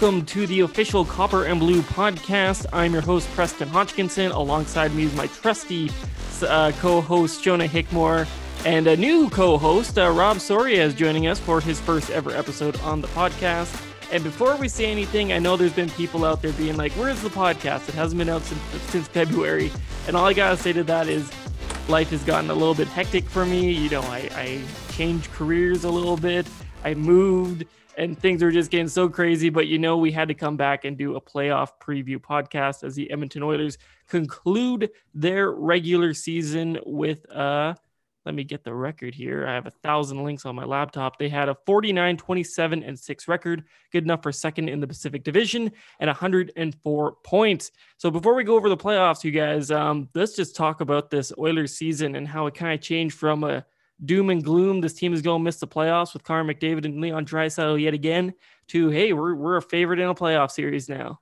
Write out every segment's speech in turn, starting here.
welcome to the official Copper and Blue podcast. I'm your host, Preston Hodgkinson. Alongside me is my trusty uh, co host, Jonah Hickmore. And a new co host, uh, Rob Soria, is joining us for his first ever episode on the podcast. And before we say anything, I know there's been people out there being like, Where's the podcast? It hasn't been out since, since February. And all I got to say to that is, life has gotten a little bit hectic for me. You know, I, I changed careers a little bit, I moved and things are just getting so crazy. But you know, we had to come back and do a playoff preview podcast as the Edmonton Oilers conclude their regular season with uh let me get the record here. I have a thousand links on my laptop. They had a 49, 27, and 6 record, good enough for second in the Pacific Division, and 104 points. So before we go over the playoffs, you guys, um, let's just talk about this Oilers season and how it kind of changed from a doom and gloom. This team is going to miss the playoffs with Connor McDavid and Leon Draisaitl yet again. To hey, we're we're a favorite in a playoff series now.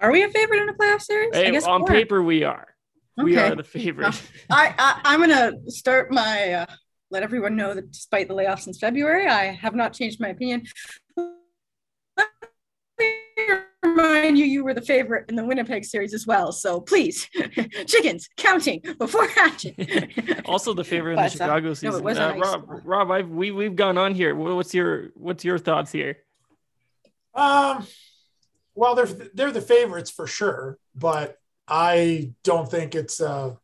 Are we a favorite in a playoff series? Hey, I guess on paper we are. Okay. We are the favorite. I, I am gonna start my uh, let everyone know that despite the layoffs since February, I have not changed my opinion remind you, you were the favorite in the Winnipeg series as well. So please, chickens counting before hatching. also, the favorite in the Chicago uh, season. No, uh, Rob, Rob, I've, we we've gone on here. What's your what's your thoughts here? Um, well, they're they're the favorites for sure, but I don't think it's a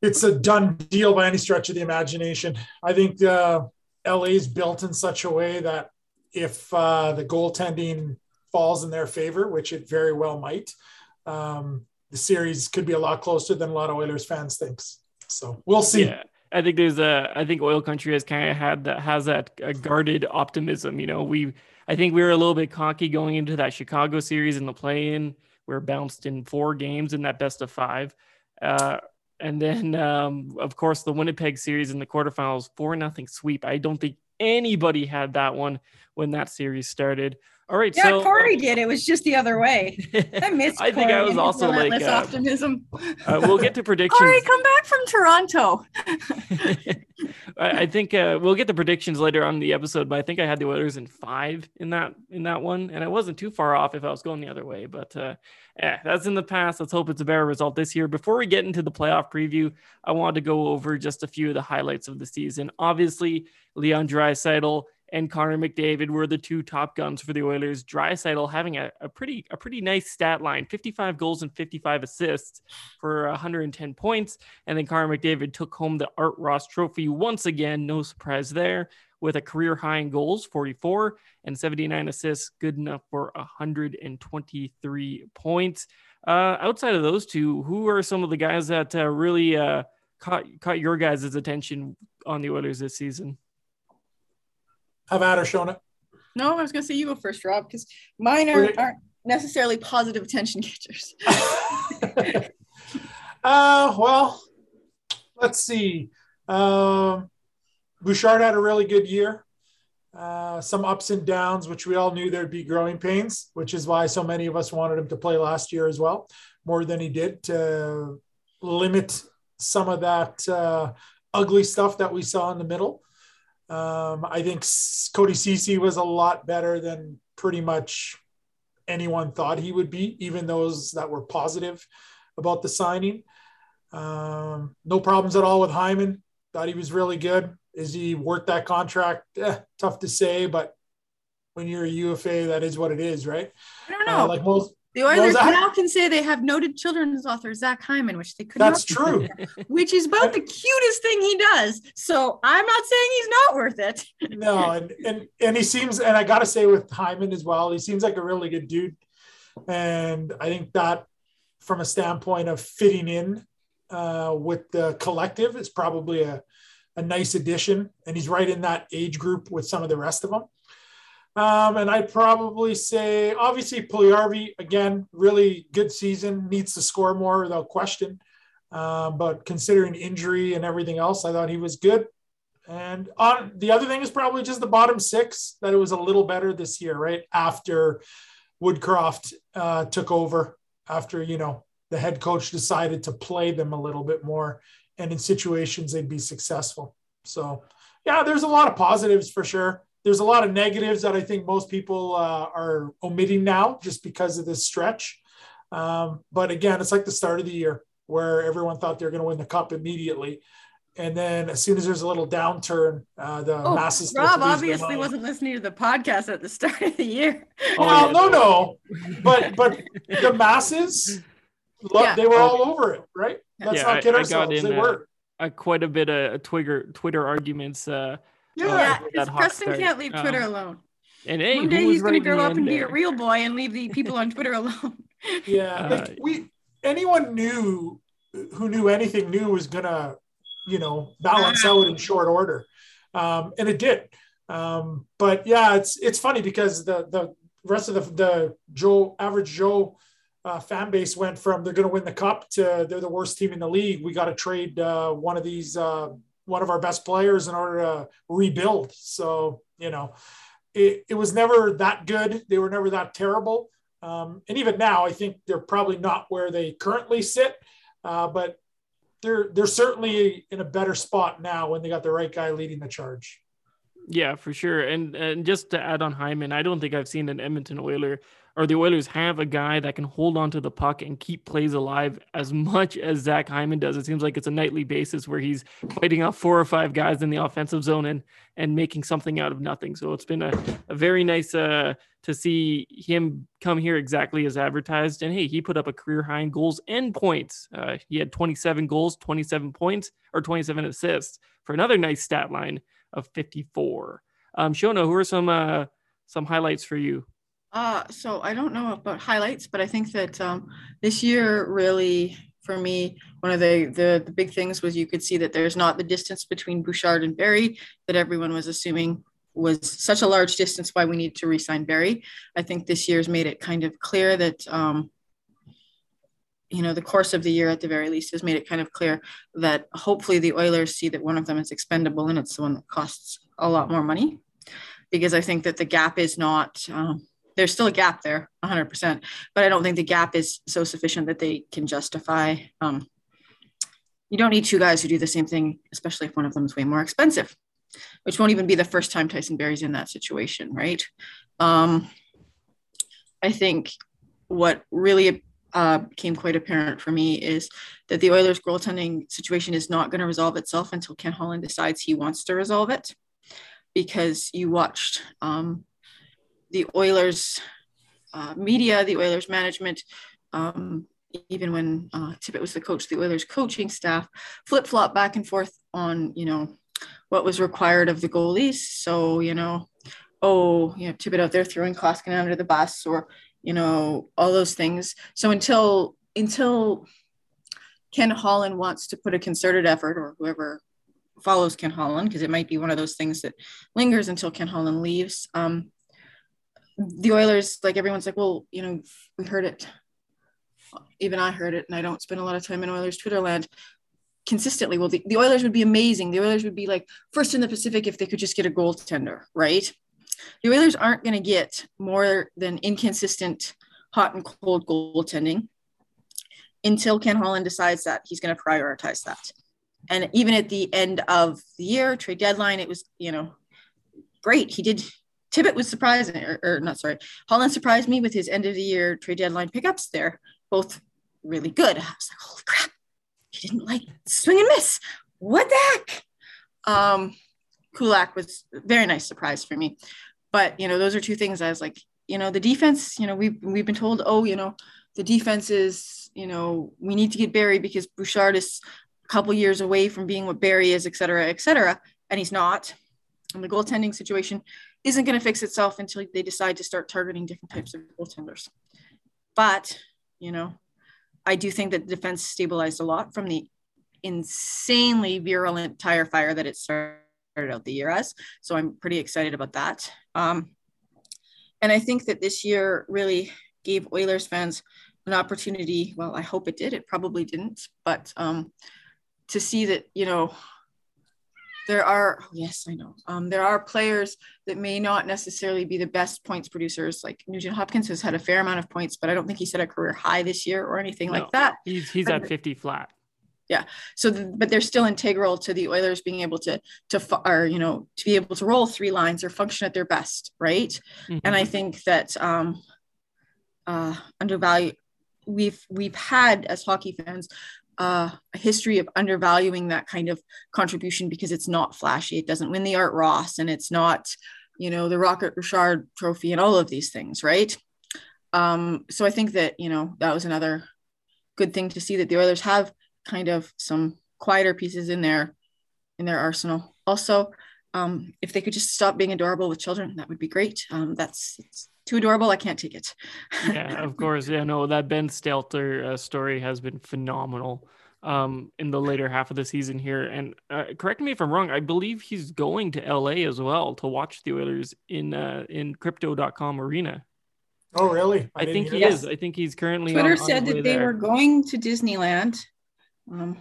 it's a done deal by any stretch of the imagination. I think uh, LA's built in such a way that if uh, the goaltending falls in their favor, which it very well might, um, the series could be a lot closer than a lot of Oilers fans thinks. So we'll see. Yeah. I think there's a. I think Oil Country has kind of had that has that guarded optimism. You know, we. I think we were a little bit cocky going into that Chicago series in the play-in. We are bounced in four games in that best of five, uh, and then um, of course the Winnipeg series in the quarterfinals, four nothing sweep. I don't think anybody had that one when that series started. All right. Yeah, so, Corey uh, did. It was just the other way. I missed. I think I was also like uh, optimism. uh, we'll get to predictions. Corey, come back from Toronto. I, I, think uh, we'll get the predictions later on in the episode, but I think I had the Oilers in five in that in that one, and I wasn't too far off if I was going the other way. But uh, yeah, that's in the past. Let's hope it's a better result this year. Before we get into the playoff preview, I wanted to go over just a few of the highlights of the season. Obviously, Leon Draisaitl and Connor McDavid were the two top guns for the Oilers. Draisaitl having a, a pretty a pretty nice stat line: 55 goals and 55 assists for 110 points. And then Connor McDavid took home the Art Ross Trophy once again. No surprise there, with a career high in goals, 44 and 79 assists, good enough for 123 points. Uh, outside of those two, who are some of the guys that uh, really uh, caught caught your guys' attention on the Oilers this season? Have Adder shown it? No, I was going to say you go first, Rob, because mine are, aren't necessarily positive attention catchers. uh, well, let's see. Um, Bouchard had a really good year. Uh, some ups and downs, which we all knew there'd be growing pains, which is why so many of us wanted him to play last year as well, more than he did to limit some of that uh, ugly stuff that we saw in the middle. Um, I think Cody Ceci was a lot better than pretty much anyone thought he would be, even those that were positive about the signing. Um, no problems at all with Hyman. Thought he was really good. Is he worth that contract? Eh, tough to say, but when you're a UFA, that is what it is, right? I don't know. Uh, like most the Oilers now can say they have noted children's author Zach Hyman, which they could. That's true. which is about the cutest thing he does. So I'm not saying he's not worth it. no, and and and he seems, and I got to say with Hyman as well, he seems like a really good dude, and I think that from a standpoint of fitting in uh, with the collective, is probably a a nice addition, and he's right in that age group with some of the rest of them. Um, and I'd probably say, obviously, Puljujarvi, again, really good season, needs to score more without question. Um, but considering injury and everything else, I thought he was good. And on the other thing is probably just the bottom six that it was a little better this year, right? After Woodcroft uh, took over, after, you know, the head coach decided to play them a little bit more and in situations they'd be successful. So, yeah, there's a lot of positives for sure. There's a lot of negatives that I think most people uh, are omitting now just because of this stretch. Um, but again, it's like the start of the year where everyone thought they were going to win the cup immediately. And then as soon as there's a little downturn, uh, the Oh, masses. Rob obviously wasn't listening to the podcast at the start of the year. Oh, Well, yeah, no, no, but but the masses, lo- Yeah. they were all over it, right? Let's Yeah, not I- kid I got ourselves. in, they uh, were. Quite a bit of Twitter Twitter arguments. Uh, Yeah. Oh, because hot Preston start. can't leave Um, Twitter alone. and hey, One day he's going to grow up and end be a real boy and leave the people on Twitter alone. Yeah, Uh, like we anyone knew who knew anything new was gonna, you know, balance out in short order, um, and it did. Um, but yeah, it's it's funny because the the rest of the the Joe average Joe uh, fan base went from they're going to win the cup to they're the worst team in the league. We got to trade uh, one of these uh, one of our best players in order to rebuild. So you know, it, it was never that good. They were never that terrible. Um, and even now, I think they're probably not where they currently sit, uh, but they're they're certainly in a better spot now when they got the right guy leading the charge. Yeah, for sure. And and just to add on Hyman, I don't think I've seen an Edmonton Oiler or the Oilers have a guy that can hold on to the puck and keep plays alive as much as Zach Hyman does. It seems like it's a nightly basis where he's fighting off four or five guys in the offensive zone and and making something out of nothing. So it's been a, a very nice uh to see him come here exactly as advertised. And hey, he put up a career high in goals and points. Uh, he had 27 goals, 27 points, or 27 assists for another nice stat line of 54. Um, Shona, who are some uh, some highlights for you? Uh, so I don't know about highlights, but I think that um, this year really, for me, one of the, the the big things was you could see that there's not the distance between Bouchard and Barrie that everyone was assuming was such a large distance why we need to re-sign Barrie. I think this year's made it kind of clear that um, you know the course of the year at the very least has made it kind of clear that hopefully the Oilers see that one of them is expendable and it's the one that costs a lot more money because I think that the gap is not um, there's still a gap there 100% but i don't think the gap is so sufficient that they can justify um, you don't need two guys who do the same thing especially if one of them is way more expensive which won't even be the first time tyson barrie's in that situation right? Um, i think what really uh, became quite apparent for me is that the oilers goaltending situation is not going to resolve itself until ken holland decides he wants to resolve it because you watched um, the Oilers uh, media, the Oilers management, um, even when uh, Tippett was the coach, the Oilers coaching staff flip flop back and forth on, you know, what was required of the goalies. So, you know, oh, you know, Tippett out there throwing Koskinen under the bus or, you know, all those things. So until, until Ken Holland wants to put a concerted effort or whoever follows Ken Holland, because it might be one of those things that lingers until Ken Holland leaves. Um, the Oilers, like everyone's like, well, you know, we heard it. Even I heard it, and I don't spend a lot of time in Oilers Twitter land consistently. Well, the, the Oilers would be amazing. The Oilers would be like first in the Pacific if they could just get a goaltender, right? The Oilers aren't going to get more than inconsistent hot and cold goaltending until Ken Holland decides that he's going to prioritize that. And even at the end of the year, trade deadline, it was, you know, great. He did Tippett was surprising, or, or, not sorry, Holland surprised me with his end of the year trade deadline pickups. They're both really good. I was like, holy crap, he didn't like swing and miss. What the heck? Um, Kulak was very nice surprise for me. But you know, those are two things I was like, you know, the defense, you know, we've we've been told, oh, you know, the defense is, you know, we need to get Barrie because Bouchard is a couple years away from being what Barrie is, et cetera, et cetera. And he's not. And the goaltending situation isn't going to fix itself until they decide to start targeting different types of goaltenders. But, you know, I do think that the defense stabilized a lot from the insanely virulent tire fire that it started out the year as. So I'm pretty excited about that. Um, and I think that this year really gave Oilers fans an opportunity. Well, I hope it did. It probably didn't, but um, to see that, you know, there are yes i know um, there are players that may not necessarily be the best points producers like nugent hopkins has had a fair amount of points but i don't think he set a career high this year or anything No. like that He's he's at 50 flat. Yeah. So, the, but they're still integral to the Oilers being able to to or you know to be able to roll three lines or function at their best, right? Mm-hmm. And I think that um, uh, undervalue we've we've had as hockey fans uh, a history of undervaluing that kind of contribution because it's not flashy. It doesn't win the Art Ross, and it's not you know the Rocket Richard Trophy and all of these things, right? Um, so I think that you know that was another good thing to see that the Oilers have kind of some quieter pieces in their in their arsenal. Also, um, if they could just stop being adorable with children, that would be great. Um, that's too adorable. I can't take it. yeah, of course. Yeah, no, that Ben Stelter uh, story has been phenomenal um, in the later half of the season here. And uh, correct me if I'm wrong. I believe he's going to LA as well to watch the Oilers in uh, in Crypto.com arena. Oh, really? I, I think he is. I think he's currently. Twitter on, said on that they there. were going to Disneyland. Um,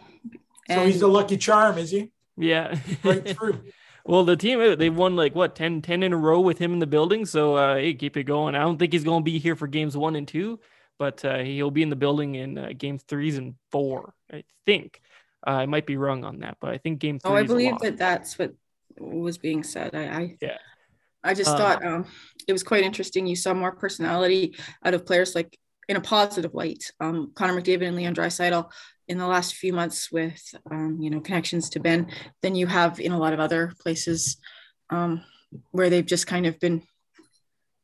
so he's a lucky charm, is he? Yeah. right through. Well, the team uh, they've won like what 10, 10 in a row with him in the building. So uh, hey, keep it going. I don't think he's going to be here for games one and two, but uh, he'll be in the building in uh, game threes and four. I think. Uh, I might be wrong on that, but I think game three. Oh, I believe that that's what was being said. I, I yeah. I just uh, thought um, it was quite interesting. You saw more personality out of players like in a positive light. Um, Connor McDavid and Leon Draisaitl in the last few months with um, you know connections to Ben than you have in a lot of other places um, where they've just kind of been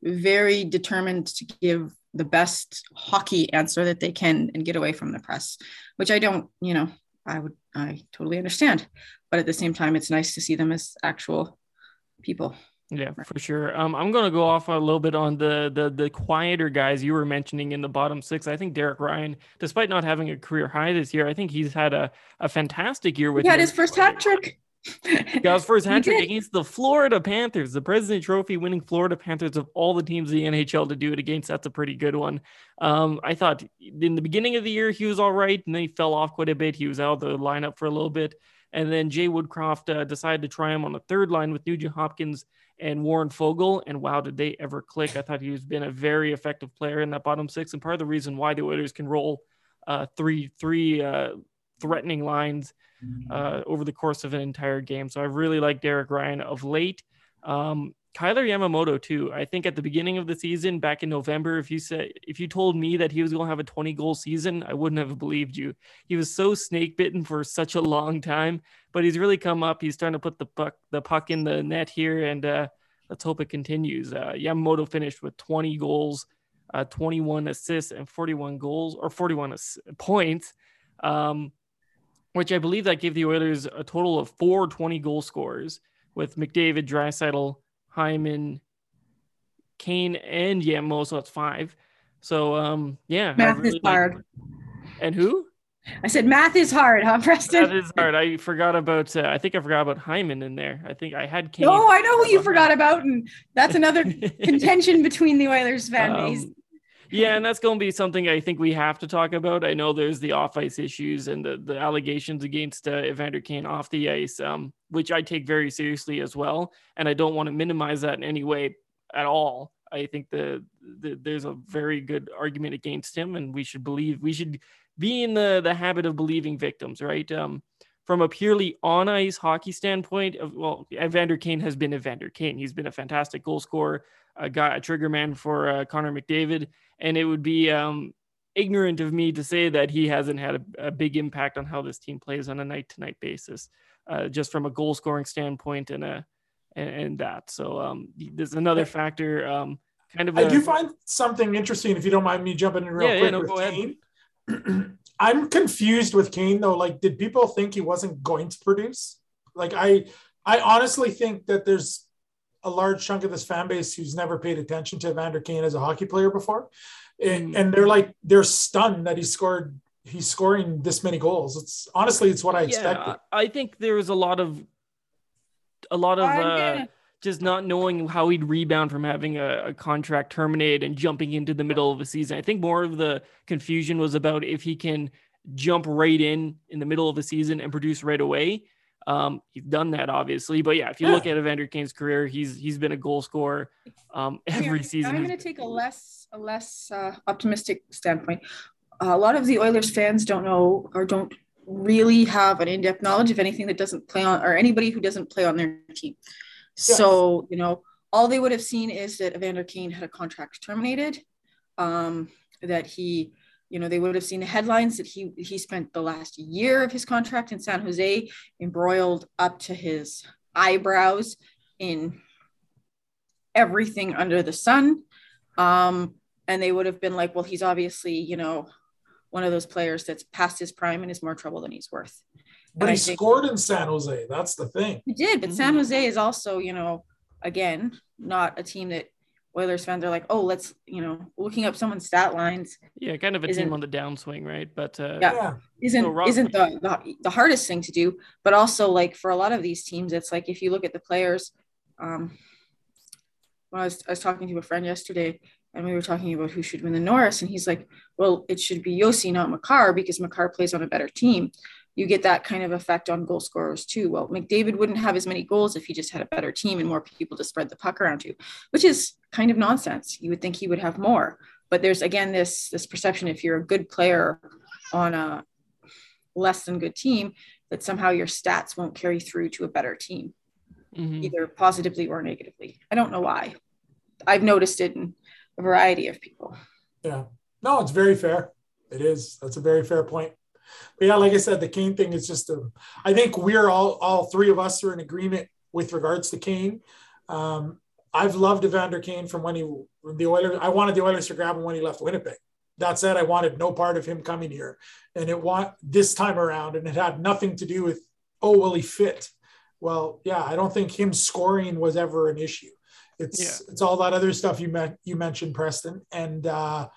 very determined to give the best hockey answer that they can and get away from the press, which I don't, you know, I would I totally understand, but at the same time, it's nice to see them as actual people. Yeah, for sure. Um, I'm going to go off a little bit on the the the quieter guys you were mentioning in the bottom six. I think Derek Ryan, despite not having a career high this year, I think he's had a, a fantastic year with. He had his first hat trick. got his first hat trick against the Florida Panthers, the President Trophy winning Florida Panthers of all the teams in the NHL to do it against. That's a pretty good one. Um, I thought in the beginning of the year he was all right, and then he fell off quite a bit. He was out of the lineup for a little bit. And then Jay Woodcroft uh, decided to try him on the third line with Nugent Hopkins and Warren Foegele. And wow, did they ever click? I thought he's been a very effective player in that bottom six, and part of the reason why the Oilers can roll uh, three three uh, threatening lines uh, over the course of an entire game. So I really like Derek Ryan of late. Um, Kailer Yamamoto too. I think at the beginning of the season, back in November, if you said if you told me that he was going to have a 20 goal season, I wouldn't have believed you. He was so snake bitten for such a long time, but he's really come up. He's starting to put the puck the puck in the net here, and uh, let's hope it continues. Uh, Yamamoto finished with 20 goals, uh, 21 assists, and 41 goals or 41 ass- points. Um, which I believe that gave the Oilers a total of four 20 goal scorers with McDavid, Draisaitl, Hyman, Kane, and Yamo. So that's five. So um, yeah, math really is hard. And who? I said math is hard, huh, Preston? That is hard. I forgot about. Uh, I think I forgot about Hyman in there. I think I had Kane. Oh, I know who you forgot about, and that's another contention between the Oilers fan base. Um, yeah, and that's going to be something I think we have to talk about. I know there's the off ice issues and the, the allegations against uh, Evander Kane off the ice, um, which I take very seriously as well. And I don't want to minimize that in any way at all. I think the, the there's a very good argument against him, and we should believe we should be in the the habit of believing victims, right? Um, from a purely on ice hockey standpoint, of, well, Evander Kane has been Evander Kane. He's been a fantastic goal scorer, a guy, a trigger man for uh, Connor McDavid, and it would be um, ignorant of me to say that he hasn't had a, a big impact on how this team plays on a night to night basis, uh, just from a goal scoring standpoint and a and, and that. So um, there's another factor. Um, kind of. I do find something interesting if you don't mind me jumping in real yeah, quick yeah, no, with go Kane. I'm confused with Kane though. Like, did people think he wasn't going to produce? Like, I I honestly think that there's a large chunk of this fan base who's never paid attention to Evander Kane as a hockey player before, and, mm. and they're like they're stunned that he scored. He's scoring this many goals. It's honestly, it's what I expected. Yeah, I think there was a lot of a lot of uh, just not knowing how he'd rebound from having a, a, contract terminated and jumping into the middle of a season. I think more of the confusion was about if he can jump right in in the middle of the season and produce right away. Um, he's done that obviously, but yeah, if you look at Evander Kane's career, he's he's been a goal scorer um, every Here, season. I'm going to take a less a less uh, optimistic standpoint. A lot of the Oilers fans don't know or don't really have an in-depth knowledge of anything that doesn't play on or anybody who doesn't play on their team. So, you know, all they would have seen is that Evander Kane had a contract terminated, um, that he, you know, they would have seen the headlines that he he spent the last year of his contract in San Jose embroiled up to his eyebrows in everything under the sun. Um, and they would have been like, well, he's obviously, you know, one of those players that's past his prime and is more trouble than he's worth. But he scored in San Jose. That's the thing. He did, but mm-hmm. San Jose is also, you know, again, not a team that Oilers fans are like, oh, let's, you know, looking up someone's stat lines. Yeah, kind of a team on the downswing, right? But uh, yeah, isn't no isn't the, the, the hardest thing to do. But also, like for a lot of these teams, it's like if you look at the players. Um, when I was, I was talking to a friend yesterday, and we were talking about who should win the Norris, and he's like, "Well, it should be Josi, not Makar, because Makar plays on a better team." You get that kind of effect on goal scorers too. Well, McDavid wouldn't have as many goals if he just had a better team and more people to spread the puck around to, which is kind of nonsense. You would think he would have more, but there's again this this perception if you're a good player on a less than good team that somehow your stats won't carry through to a better team, mm-hmm. either positively or negatively. I don't know why. I've noticed it in a variety of people. Yeah. No, it's very fair. It is. That's a very fair point. But yeah, like I said, the Kane thing is just a. I think we're all all three of us are in agreement with regards to Kane. Um, I've loved Evander Kane from when he the Oilers. I wanted the Oilers to grab him when he left Winnipeg. That said, I wanted no part of him coming here, and it want this time around, and it had nothing to do with oh, will he fit? Well, yeah, I don't think him scoring was ever an issue. It's yeah. it's all that other stuff you met you mentioned, Preston, and uh,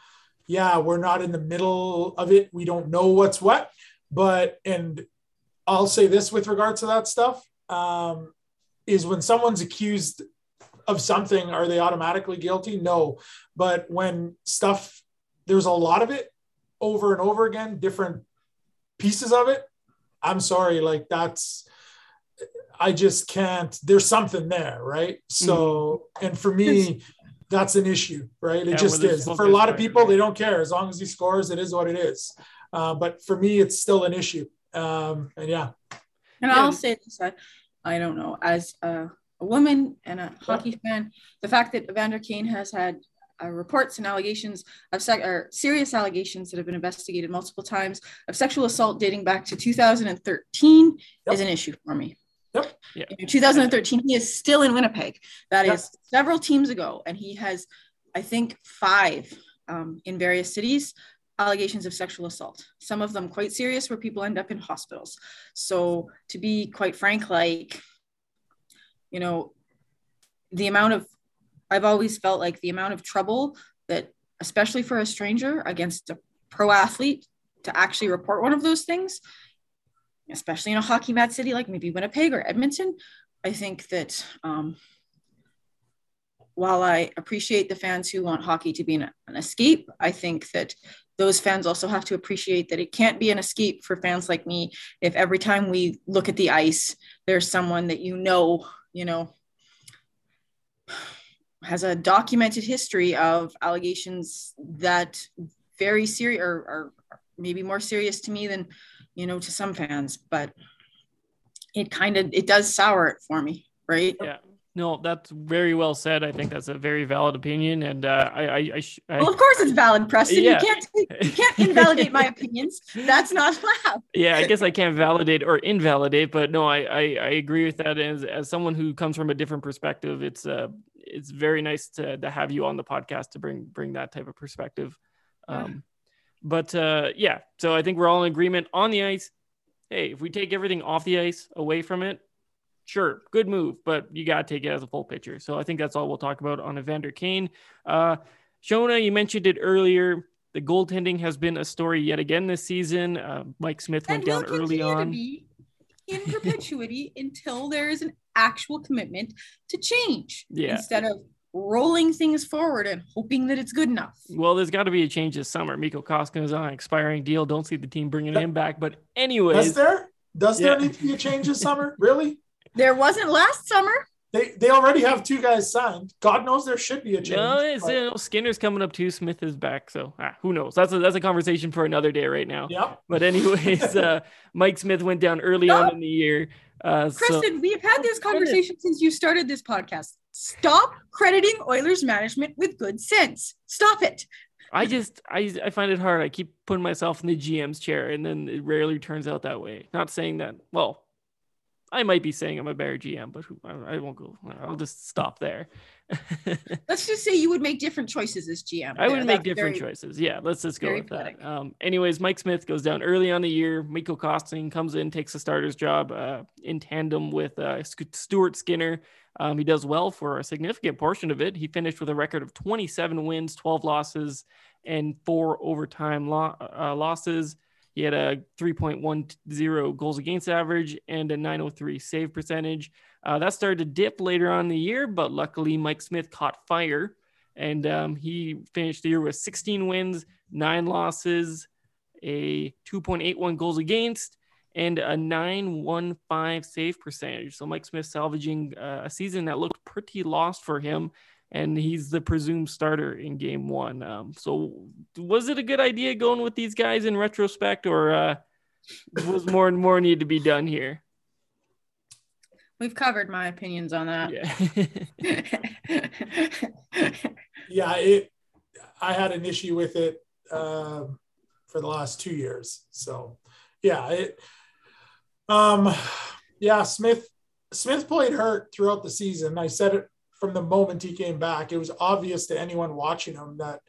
yeah, we're not in the middle of it. We don't know what's what, but and I'll say this with regards to that stuff um, is when someone's accused of something, are they automatically guilty? No, but when stuff there's a lot of it over and over again, different pieces of it. I'm sorry, like that's I just can't. There's something there, right? So, mm-hmm. and for me, that's an issue, right? It yeah, just is. For a lot of people, they don't care as long as he scores. It is what it is. Uh, but for me, it's still an issue. Um, and yeah. And yeah. I'll say this: I, I don't know, as a, a woman and a hockey fan, the fact that Evander Kane has had uh, reports and allegations of sec- or serious allegations that have been investigated multiple times of sexual assault dating back to 2013 yep. is an issue for me. Yep. Yeah. In 2013, he is still in Winnipeg. That yep. is several teams ago, and he has, I think, five um, in various cities allegations of sexual assault. Some of them quite serious, where people end up in hospitals. So, to be quite frank, like, you know, the amount of, I've always felt like the amount of trouble that, especially for a stranger against a pro athlete, to actually report one of those things especially in a hockey mad city like maybe Winnipeg or Edmonton, I think that um, while I appreciate the fans who want hockey to be an, an, escape, I think that those fans also have to appreciate that it can't be an escape for fans like me if every time we look at the ice, there's someone that you know, you know, has a documented history of allegations that very serious or, or maybe more serious to me than you know, to some fans, but it kind of it does sour it for me, right? Yeah. No, that's very well said. I think that's a very valid opinion, and uh, I, I, I, I, well, of course it's valid, Preston. Yeah. You can't, you can't invalidate my opinions. That's not allowed. Yeah, I guess I can't validate or invalidate, but no, I, I, I agree with that. As as someone who comes from a different perspective, it's uh, it's very nice to to have you on the podcast to bring bring that type of perspective. Um, but uh, yeah, so I think we're all in agreement on the ice. Hey, if we take everything off the ice away from it, sure, good move, but you got to take it as a full picture. So I think that's all we'll talk about on Evander Kane. Uh, Shona, you mentioned it earlier. The goaltending has been a story yet again this season. Uh, Mike Smith went down early on. in perpetuity until there is an actual commitment to change yeah. instead of rolling things forward and hoping that it's good enough. Well, there's got to be a change this summer. Mikko Koskinen is on an expiring deal. Don't see the team bringing him back. But anyway, does there does yeah. there need to be a change this summer? Really? There wasn't last summer. they they already have two guys signed. God knows there should be a change. No, it's, but- you know, Skinner's coming up too. Smith is back, so ah, who knows? That's a that's a conversation for another day right now. Yep. But anyways, uh, Mike Smith went down early on in the year. Uh, so we have had this conversation since you started this podcast. Stop crediting Oilers management with good sense. Stop it. I just I I find it hard. I keep putting myself in the GM's chair, and then it rarely turns out that way. Not saying that. Well, I might be saying I'm a better GM, but I, won't go. I'll just stop there. Let's just say you would make different choices as GM. I would make different very- choices. Yeah, let's just go with that. Um, anyways, Mike Smith goes down early on the year. Mikko Koskinen comes in, takes the starter's job uh, in tandem with uh, Stuart Skinner. Um, he does well for a significant portion of it. He finished with a record of 27 wins, 12 losses, and four overtime lo- uh, losses. He had a 3.10 goals against average and a 903 save percentage. Uh, that started to dip later on in the year, but luckily Mike Smith caught fire and um, he finished the year with 16 wins, nine losses, a 2.81 goals against, and a 915 save percentage. So Mike Smith salvaging uh, a season that looked pretty lost for him, and he's the presumed starter in Game One. Um, so was it a good idea going with these guys in retrospect, or uh, was more and more need to be done here? We've covered my opinions on that. Yeah. yeah, it. I had an issue with it um, for the last two years. So, yeah, it. Um, yeah, Smith. Smith played hurt throughout the season. I said it from the moment he came back. It was obvious to anyone watching him that.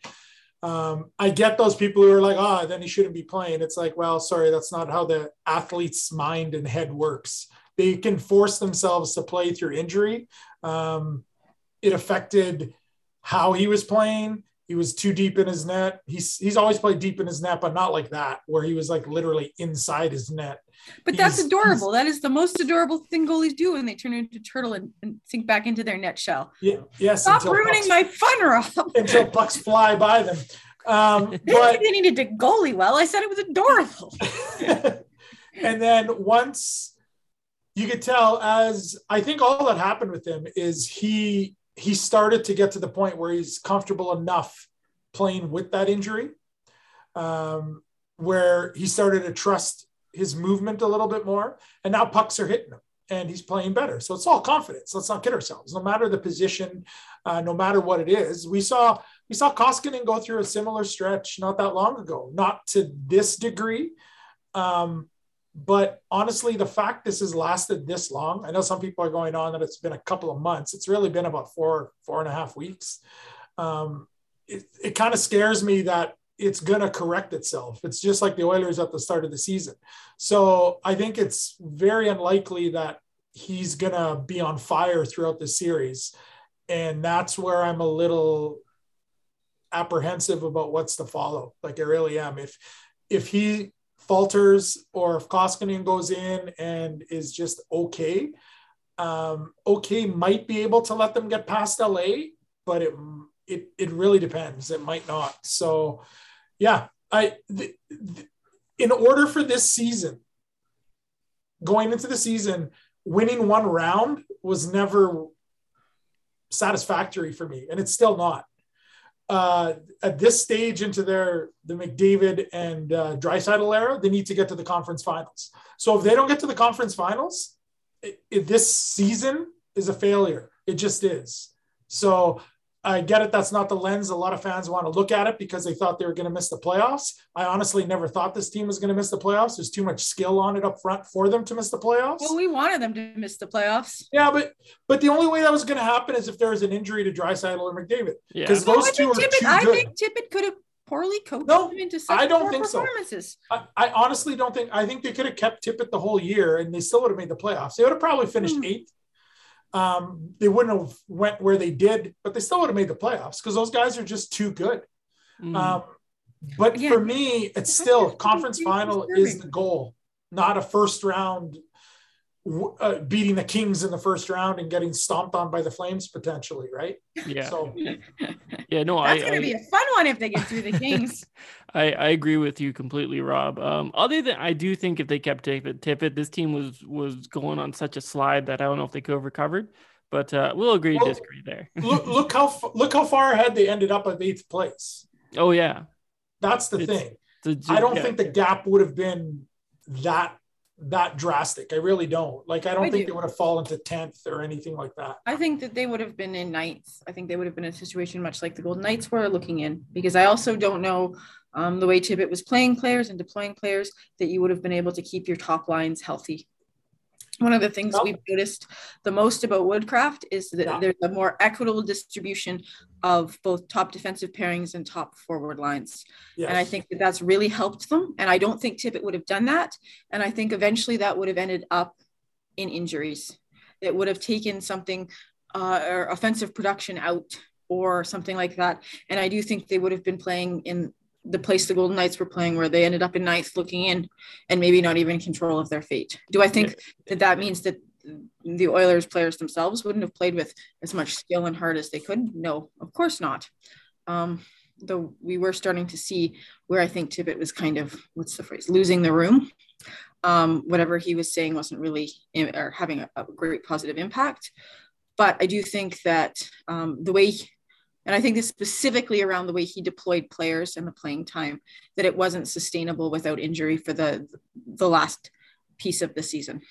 Um, I get those people who are like, oh, then he shouldn't be playing. It's like, well, sorry, that's not how the athlete's mind and head works. They can force themselves to play through injury. Um, it affected how he was playing. He was too deep in his net. He's he's always played deep in his net, but not like that, where he was like literally inside his net. But that's adorable. That is the most adorable thing goalies do when they turn into turtle and, and sink back into their net shell. Yeah, yes. Stop ruining my fun, Rob. until pucks fly by them. Um, but they needed to goalie well. I said it was adorable. and then once you could tell as I think all that happened with him is he he started to get to the point where he's comfortable enough playing with that injury um, where he started to trust his movement a little bit more and now pucks are hitting him and he's playing better. So it's all confidence. Let's not kid ourselves. No matter the position uh, no matter what it is we saw we saw Koskinen go through a similar stretch not that long ago not to this degree. Um, but honestly, the fact this has lasted this long, I know some people are going on that it's been a couple of months. It's really been about four, four and a half weeks. Um, it it kind of scares me that it's going to correct itself. It's just like the Oilers at the start of the season. So I think it's very unlikely that he's going to be on fire throughout the series. And that's where I'm a little apprehensive about what's to follow. Like I really am. If if he falters or if Koskinen goes in and is just okay, um, okay might be able to let them get past LA, but it it it really depends. It might not. So, yeah, I th- th- in order for this season, going into the season, winning one round was never satisfactory for me, and it's still not uh, at this stage into their the McDavid and uh, Draisaitl era, they need to get to the conference finals. So if they don't get to the conference finals, it, it- this season is a failure. It just is. So I get it. That's not the lens a lot of fans want to look at it because they thought they were going to miss the playoffs. I honestly never thought this team was going to miss the playoffs. There's too much skill on it up front for them to miss the playoffs. Well, we wanted them to miss the playoffs. yeah, but but the only way that was going to happen is if there was an injury to Draisaitl or McDavid. Yeah. Because No, those I two think are Tippett, too I good. think Tippett could have poorly coached No, them into such I don't poor think so. performances. I, I honestly don't think. I think they could have kept Tippett the whole year, and they still would have made the playoffs. They would have probably finished Hmm. eighth. Um, they wouldn't have went where they did, but they still would have made the playoffs because those guys are just too good. Mm. Um, but Again, for me, it's still conference final is the goal, not a first round w- uh, beating the Kings in the first round and getting stomped on by the Flames potentially, right? yeah. So yeah. No, That's I, going to I- be a fun one if they get through the Kings. I, I agree with you completely, Rob. Um, other than I do think if they kept Tippett, Tippett, this team was was going on such a slide that I don't know if they could have recovered. But uh, we'll agree to Well, disagree there. look, look how look how far ahead they ended up at eighth place. oh yeah, That's the It's- thing. It's- I don't yeah. think the gap would have been that that drastic. I really don't. Like I don't I think do. they would have fallen to tenth or anything like that. I think that they would have been in ninth. I think they would have been in a situation much like the Golden Knights were looking in, because I also don't know um, the way Tippett was playing players and deploying players that you would have been able to keep your top lines healthy. One of the things we've noticed the most about Woodcroft is that Yeah. there's a more equitable distribution of both top defensive pairings and top forward lines. Yes. And I think that that's really helped them. And I don't think Tippett would have done that. And I think eventually that would have ended up in injuries. It would have taken something uh, or offensive production out or something like that. And I do think they would have been playing in the place the Golden Knights were playing, where they ended up in ninth looking in and maybe not even control of their fate. Do I think that that means that the Oilers players themselves wouldn't have played with as much skill and heart as they could? No, of course not. Um, though we were starting to see where I think Tippett was kind of what's the phrase losing the room. Um, whatever he was saying wasn't really in, or having a, a great positive impact. But I do think that um, the way, and I think this specifically around the way he deployed players and the playing time, that it wasn't sustainable without injury for the the last piece of the season.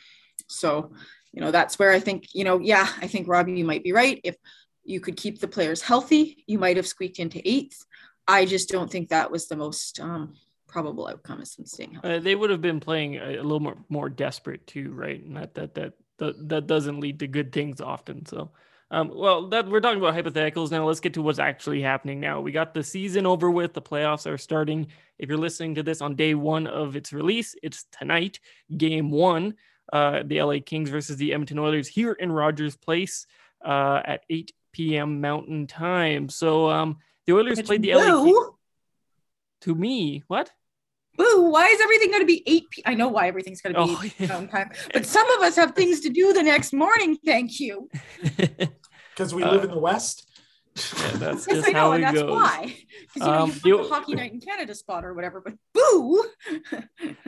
So, you know, that's where I think, you know, yeah, I think Robbie, you might be right. If you could keep the players healthy, you might have squeaked into eighth. I just don't think that was the most um, probable outcome is them staying healthy. Uh, they would have been playing a, a little more more desperate too, right? And that that that that, that doesn't lead to good things often. So, um, well, that we're talking about hypotheticals now. Let's get to what's actually happening now. We got the season over with. The playoffs are starting. If you're listening to this on day one of its release, it's tonight, game one. Uh, the LA Kings versus the Edmonton Oilers here in Rogers Place uh, at 8 p.m. Mountain Time. So, um, the Oilers played the LA Kings. To me, what? Boo, why is everything going to be 8 p- I know why everything's going to be Oh, 8 yeah. mountain time, but some of us have things to do the next morning. Thank you. because we Uh, live in the West. Yeah, that's Yes, just I know, how and it that's goes. why. Because you know, Um, you have the- the hockey night in Canada spot or whatever, but boo.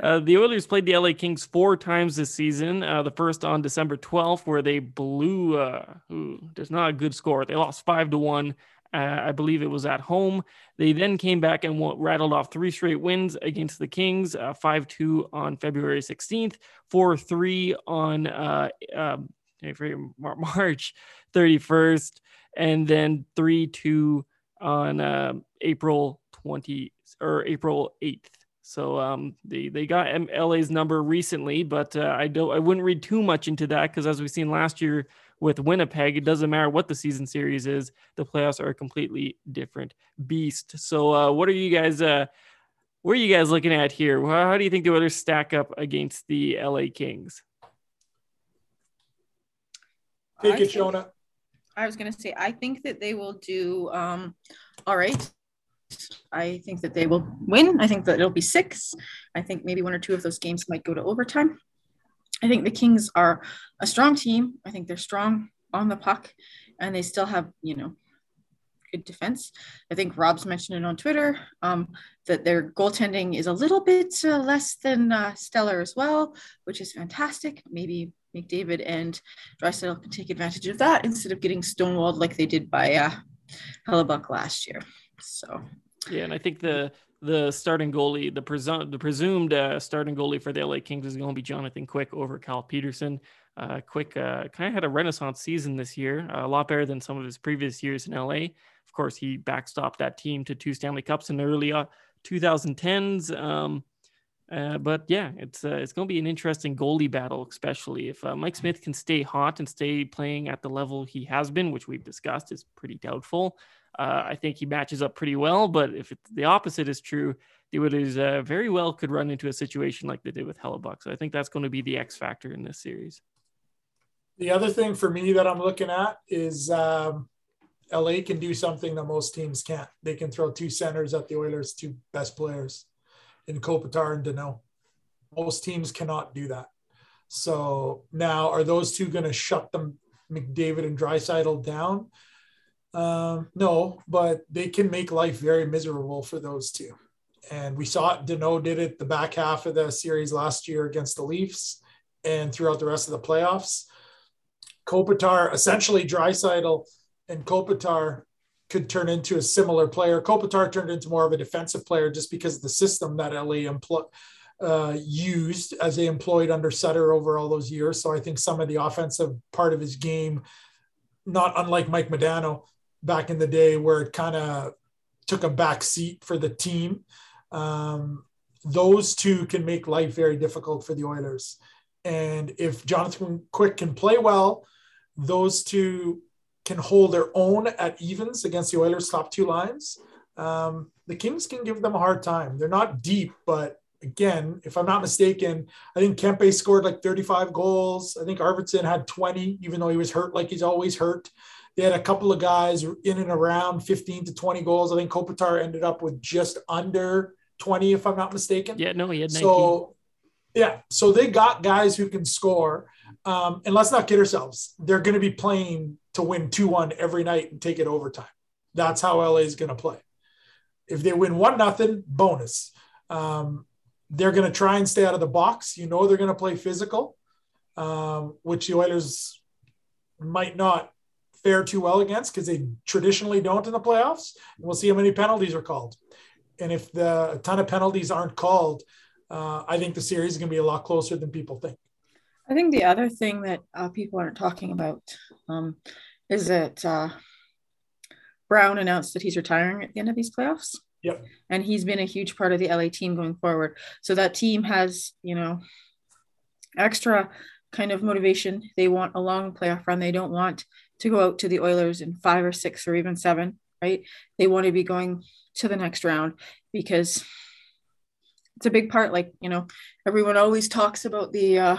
Uh, the Oilers played the LA Kings four times this season. Uh, the first on December 12th, where they blew. Uh, ooh, there's not a good score. They lost five to one. Uh, I believe it was at home. They then came back and rattled off three straight wins against the Kings. Uh, five two on February 16th, four three on uh, um, March 31st, and then three two on um April 20 or April 8th. So um, they they got LA's number recently, but uh, I don't I wouldn't read too much into that because as we've seen last year with Winnipeg, it doesn't matter what the season series is, the playoffs are a completely different beast. So uh, what are you guys? Uh, what are you guys looking at here? How, how do you think the Oilers stack up against the LA Kings? Take I it, think- Shona. I was going to say, I think that they will do um, all right. I think that they will win. I think that it'll be six. I think maybe one or two of those games might go to overtime. I think the Kings are a strong team. I think they're strong on the puck and they still have, you know, good defense. I think Rob's mentioned it on Twitter um, that their goaltending is a little bit uh, less than uh, stellar as well, which is fantastic. Maybe McDavid and Draisaitl can take advantage of that instead of getting stonewalled like they did by uh, Hellebuyck last year. So Yeah, and I think the the starting goalie, the presumed the presumed uh, starting goalie for the LA Kings is going to be Jonathan Quick over Cal Petersen. Uh, Quick uh, kind of had a renaissance season this year, a lot better than some of his previous years in LA. Of course, he backstopped that team to two Stanley Cups in the early uh, 2010s. Um, uh, but yeah, it's uh, it's going to be an interesting goalie battle, especially if uh, Mike Smith can stay hot and stay playing at the level he has been, which we've discussed is pretty doubtful. Uh, I think he matches up pretty well, but if the opposite is true, the Oilers uh, very well could run into a situation like they did with Hellebuyck. So I think that's going to be the X factor in this series. The other thing for me that I'm looking at is um, LA can do something that most teams can't. They can throw two centers at the Oilers' two best players in Kopitar and Danault. Most teams cannot do that. So now, are those two going to shut them, McDavid and Draisaitl, down? Um, no, but they can make life very miserable for those two. And we saw it. Danault did it the back half of the series last year against the Leafs and throughout the rest of the playoffs. Kopitar, essentially Draisaitl and Kopitar could turn into a similar player. Kopitar turned into more of a defensive player just because of the system that LA empl- uh, used as they employed under Sutter over all those years. So I think some of the offensive part of his game, not unlike Mike Modano back in the day, where it kind of took a back seat for the team. Um, those two can make life very difficult for the Oilers. And if Jonathan Quick can play well, those two can hold their own at evens against the Oilers' top two lines. Um, the Kings can give them a hard time. They're not deep, but again, if I'm not mistaken, I think Kempe scored like 35 goals. I think Arvidsson had 20, even though he was hurt like he's always hurt. They had a couple of guys in and around 15 to 20 goals. I think Kopitar ended up with just under 20, if I'm not mistaken. Yeah, no, he had 19. So, yeah, so they got guys who can score. Um, and let's not kid ourselves. They're going to be playing to win 2 1 every night and take it overtime. That's how LA is going to play. If they win 1 nothing, bonus. Um, they're going to try and stay out of the box. You know, they're going to play physical, um, which the Oilers might not fare too well against because they traditionally don't in the playoffs. And we'll see how many penalties are called. And if the a ton of penalties aren't called, uh, I think the series is going to be a lot closer than people think. I think the other thing that uh, people aren't talking about um, is that uh, Brown announced that he's retiring at the end of these playoffs. Yep. And he's been a huge part of the LA team going forward. So that team has, you know, extra kind of motivation. They want a long playoff run. They don't want to go out to the Oilers in five or six or even seven, right? They want to be going to the next round because it's a big part. Like, you know, everyone always talks about the, uh,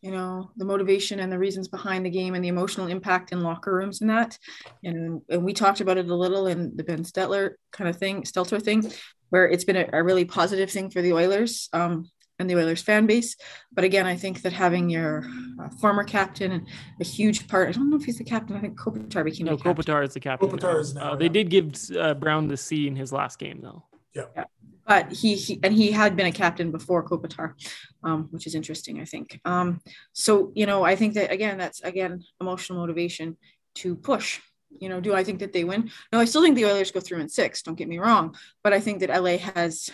you know, the motivation and the reasons behind the game and the emotional impact in locker rooms and that. And, and we talked about it a little in the Ben Stelter kind of thing, Stelter thing, where it's been a, a really positive thing for the Oilers. Um, and the Oilers fan base. But again, I think that having your uh, former captain and a huge part, I don't know if he's the captain. I think Kopitar became no, the captain. Kopitar is the captain. Kopitar is now, uh, They did give uh, Brown the C in his last game, though. Yeah. yeah. But he, he and he had been a captain before Kopitar, um, which is interesting, I think. Um, so you know, I think that again, that's again emotional motivation to push. You know, do I think that they win? No, I still think the Oilers go through in six. Don't get me wrong, but I think that LA has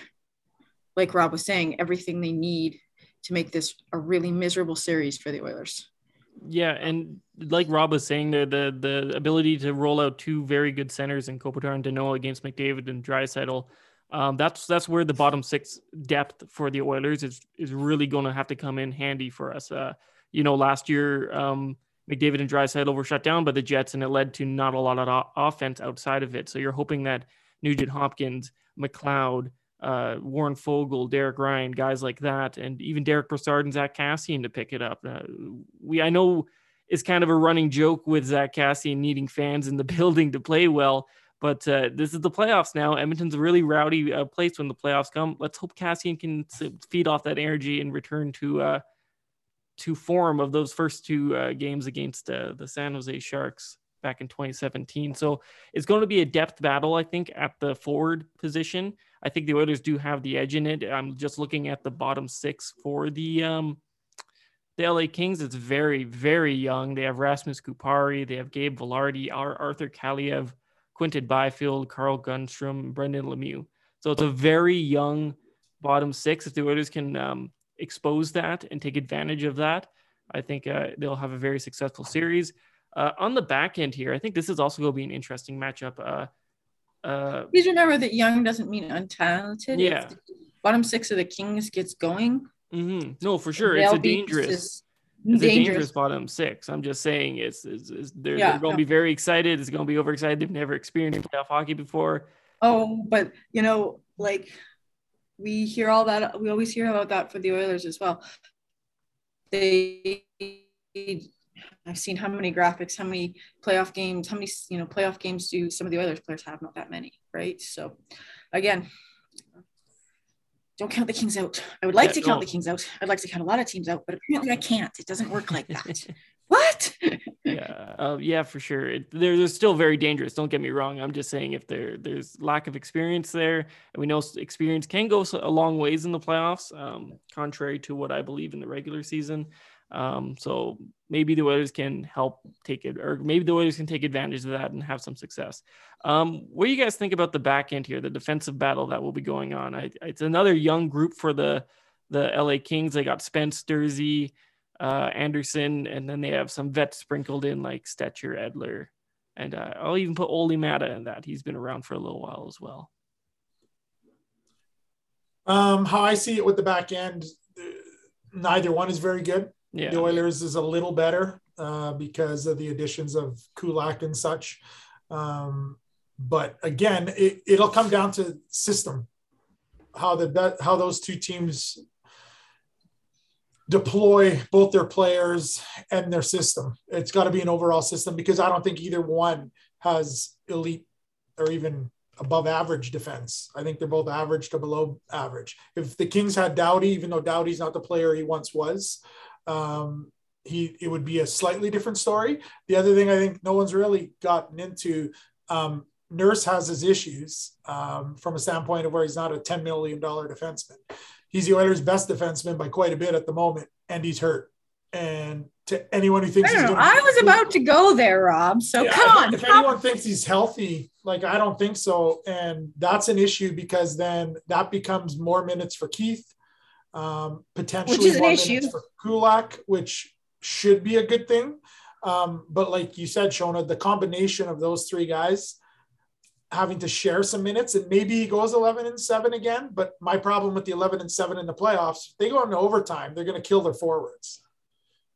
like Rob was saying, everything they need to make this a really miserable series for the Oilers. Yeah, and like Rob was saying, the the the ability to roll out two very good centers in Kopitar and Danault against McDavid and Draisaitl, um, that's that's where the bottom six depth for the Oilers is is really going to have to come in handy for us. Uh, you know, last year um, McDavid and Draisaitl were shut down by the Jets, and it led to not a lot of offense outside of it. So you're hoping that Nugent Hopkins, McLeod, uh, Warren Foegele, Derek Ryan, guys like that, and even Derek Brassard and Zack Kassian to pick it up. Uh, we I know it's kind of a running joke with Zack Kassian needing fans in the building to play well, but uh, this is the playoffs now. Edmonton's a really rowdy uh, place when the playoffs come. Let's hope Kassian can feed off that energy and return to uh, to form of those first two uh, games against uh, the San Jose Sharks back in 2017. So it's going to be a depth battle, I think, at the forward position. I think the Oilers do have the edge in it. I'm just looking at the bottom six for the um, the LA Kings. It's very, very young. They have Rasmus Kupari, they have Gabe Vilardi, Arthur Kaliev, Quinton Byfield, Carl Grundstrom, Brendan Lemieux. So it's a very young bottom six. If the Oilers can um, expose that and take advantage of that, I think uh, they'll have a very successful series. Uh, on the back end here, I think this is also going to be an interesting matchup. Uh, uh, Please remember that young doesn't mean untalented. Yeah. Bottom six of the Kings gets going. mm-hmm. No, for sure, it's a dangerous. It's a dangerous dangerous. bottom six. I'm just saying it's, it's, it's they're, Yeah, they're going to no. be very excited. It's going to be overexcited. They've never experienced playoff hockey before. Oh, but you know, like we hear all that. We always hear about that for the Oilers as well. They, I've seen how many graphics, how many playoff games, how many you know playoff games do some of the Oilers players have? Not that many, right? So, again, don't count the Kings out. I would like Yeah, to count no. the Kings out. I'd like to count a lot of teams out, but apparently I can't. It doesn't work like that. yeah, uh, yeah, for sure. It, they're, they're still very dangerous. Don't get me wrong. I'm just saying if there there's lack of experience there, and we know experience can go a long ways in the playoffs, um, contrary to what I believe in the regular season. Um, so maybe the Oilers can help take it, or maybe the Oilers can take advantage of that and have some success. Um, what do you guys think about the back end here, the defensive battle that will be going on? I, it's another young group for the the LA Kings. They got Spence Durzi, uh, Anderson, and then they have some vets sprinkled in like Stecher, Edler, and uh, I'll even put Olli Maatta in that. He's been around for a little while as well. Um, how I see it with the back end, neither one is very good. Yeah. The Oilers is a little better uh, because of the additions of Kulak and such. Um, but again, it, it'll come down to system, how the how those two teams deploy both their players and their system. It's got to be an overall system because I don't think either one has elite or even above average defense. I think they're both average to below average. If the Kings had Doughty, even though Doughty's not the player he once was, um, he it would be a slightly different story. The other thing I think no one's really gotten into. Um, Nurse has his issues um, from a standpoint of where he's not a $10 million defenseman he's the Oilers' best defenseman by quite a bit at the moment, and he's hurt. And to anyone who thinks I, he's know, gonna, I was about to go there, Rob. So yeah, come on. If anyone thinks he's healthy, like I don't think so, and that's an issue because then that becomes more minutes for Keith, um, potentially more minutes issue. for Kulak, which should be a good thing. Um, but like you said, Shona, the combination of those three guys having to share some minutes and maybe he goes 11 and 7 again but my problem with the 11 and 7 in the playoffs they go into overtime they're going to kill their forwards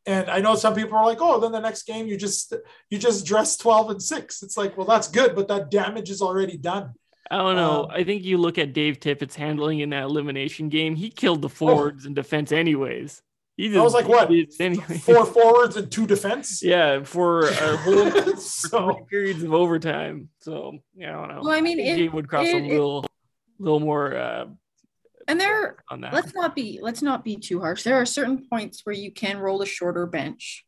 and i know some people are like oh then the next game you just you just dress 12 and 6 it's like well that's good but that damage is already done I don't know. Um, I think you look at Dave Tippett's handling in that elimination game. He killed the oh. forwards oh, in defense, anyways. He just, I was like, what? Four forwards and two defense. Yeah, for a whole so, three periods of overtime. So yeah, I don't know. Well, I mean, it, would cross it, a little, it, little more. Uh, and there, on that. let's not be let's not be too harsh. There are certain points where you can roll a shorter bench.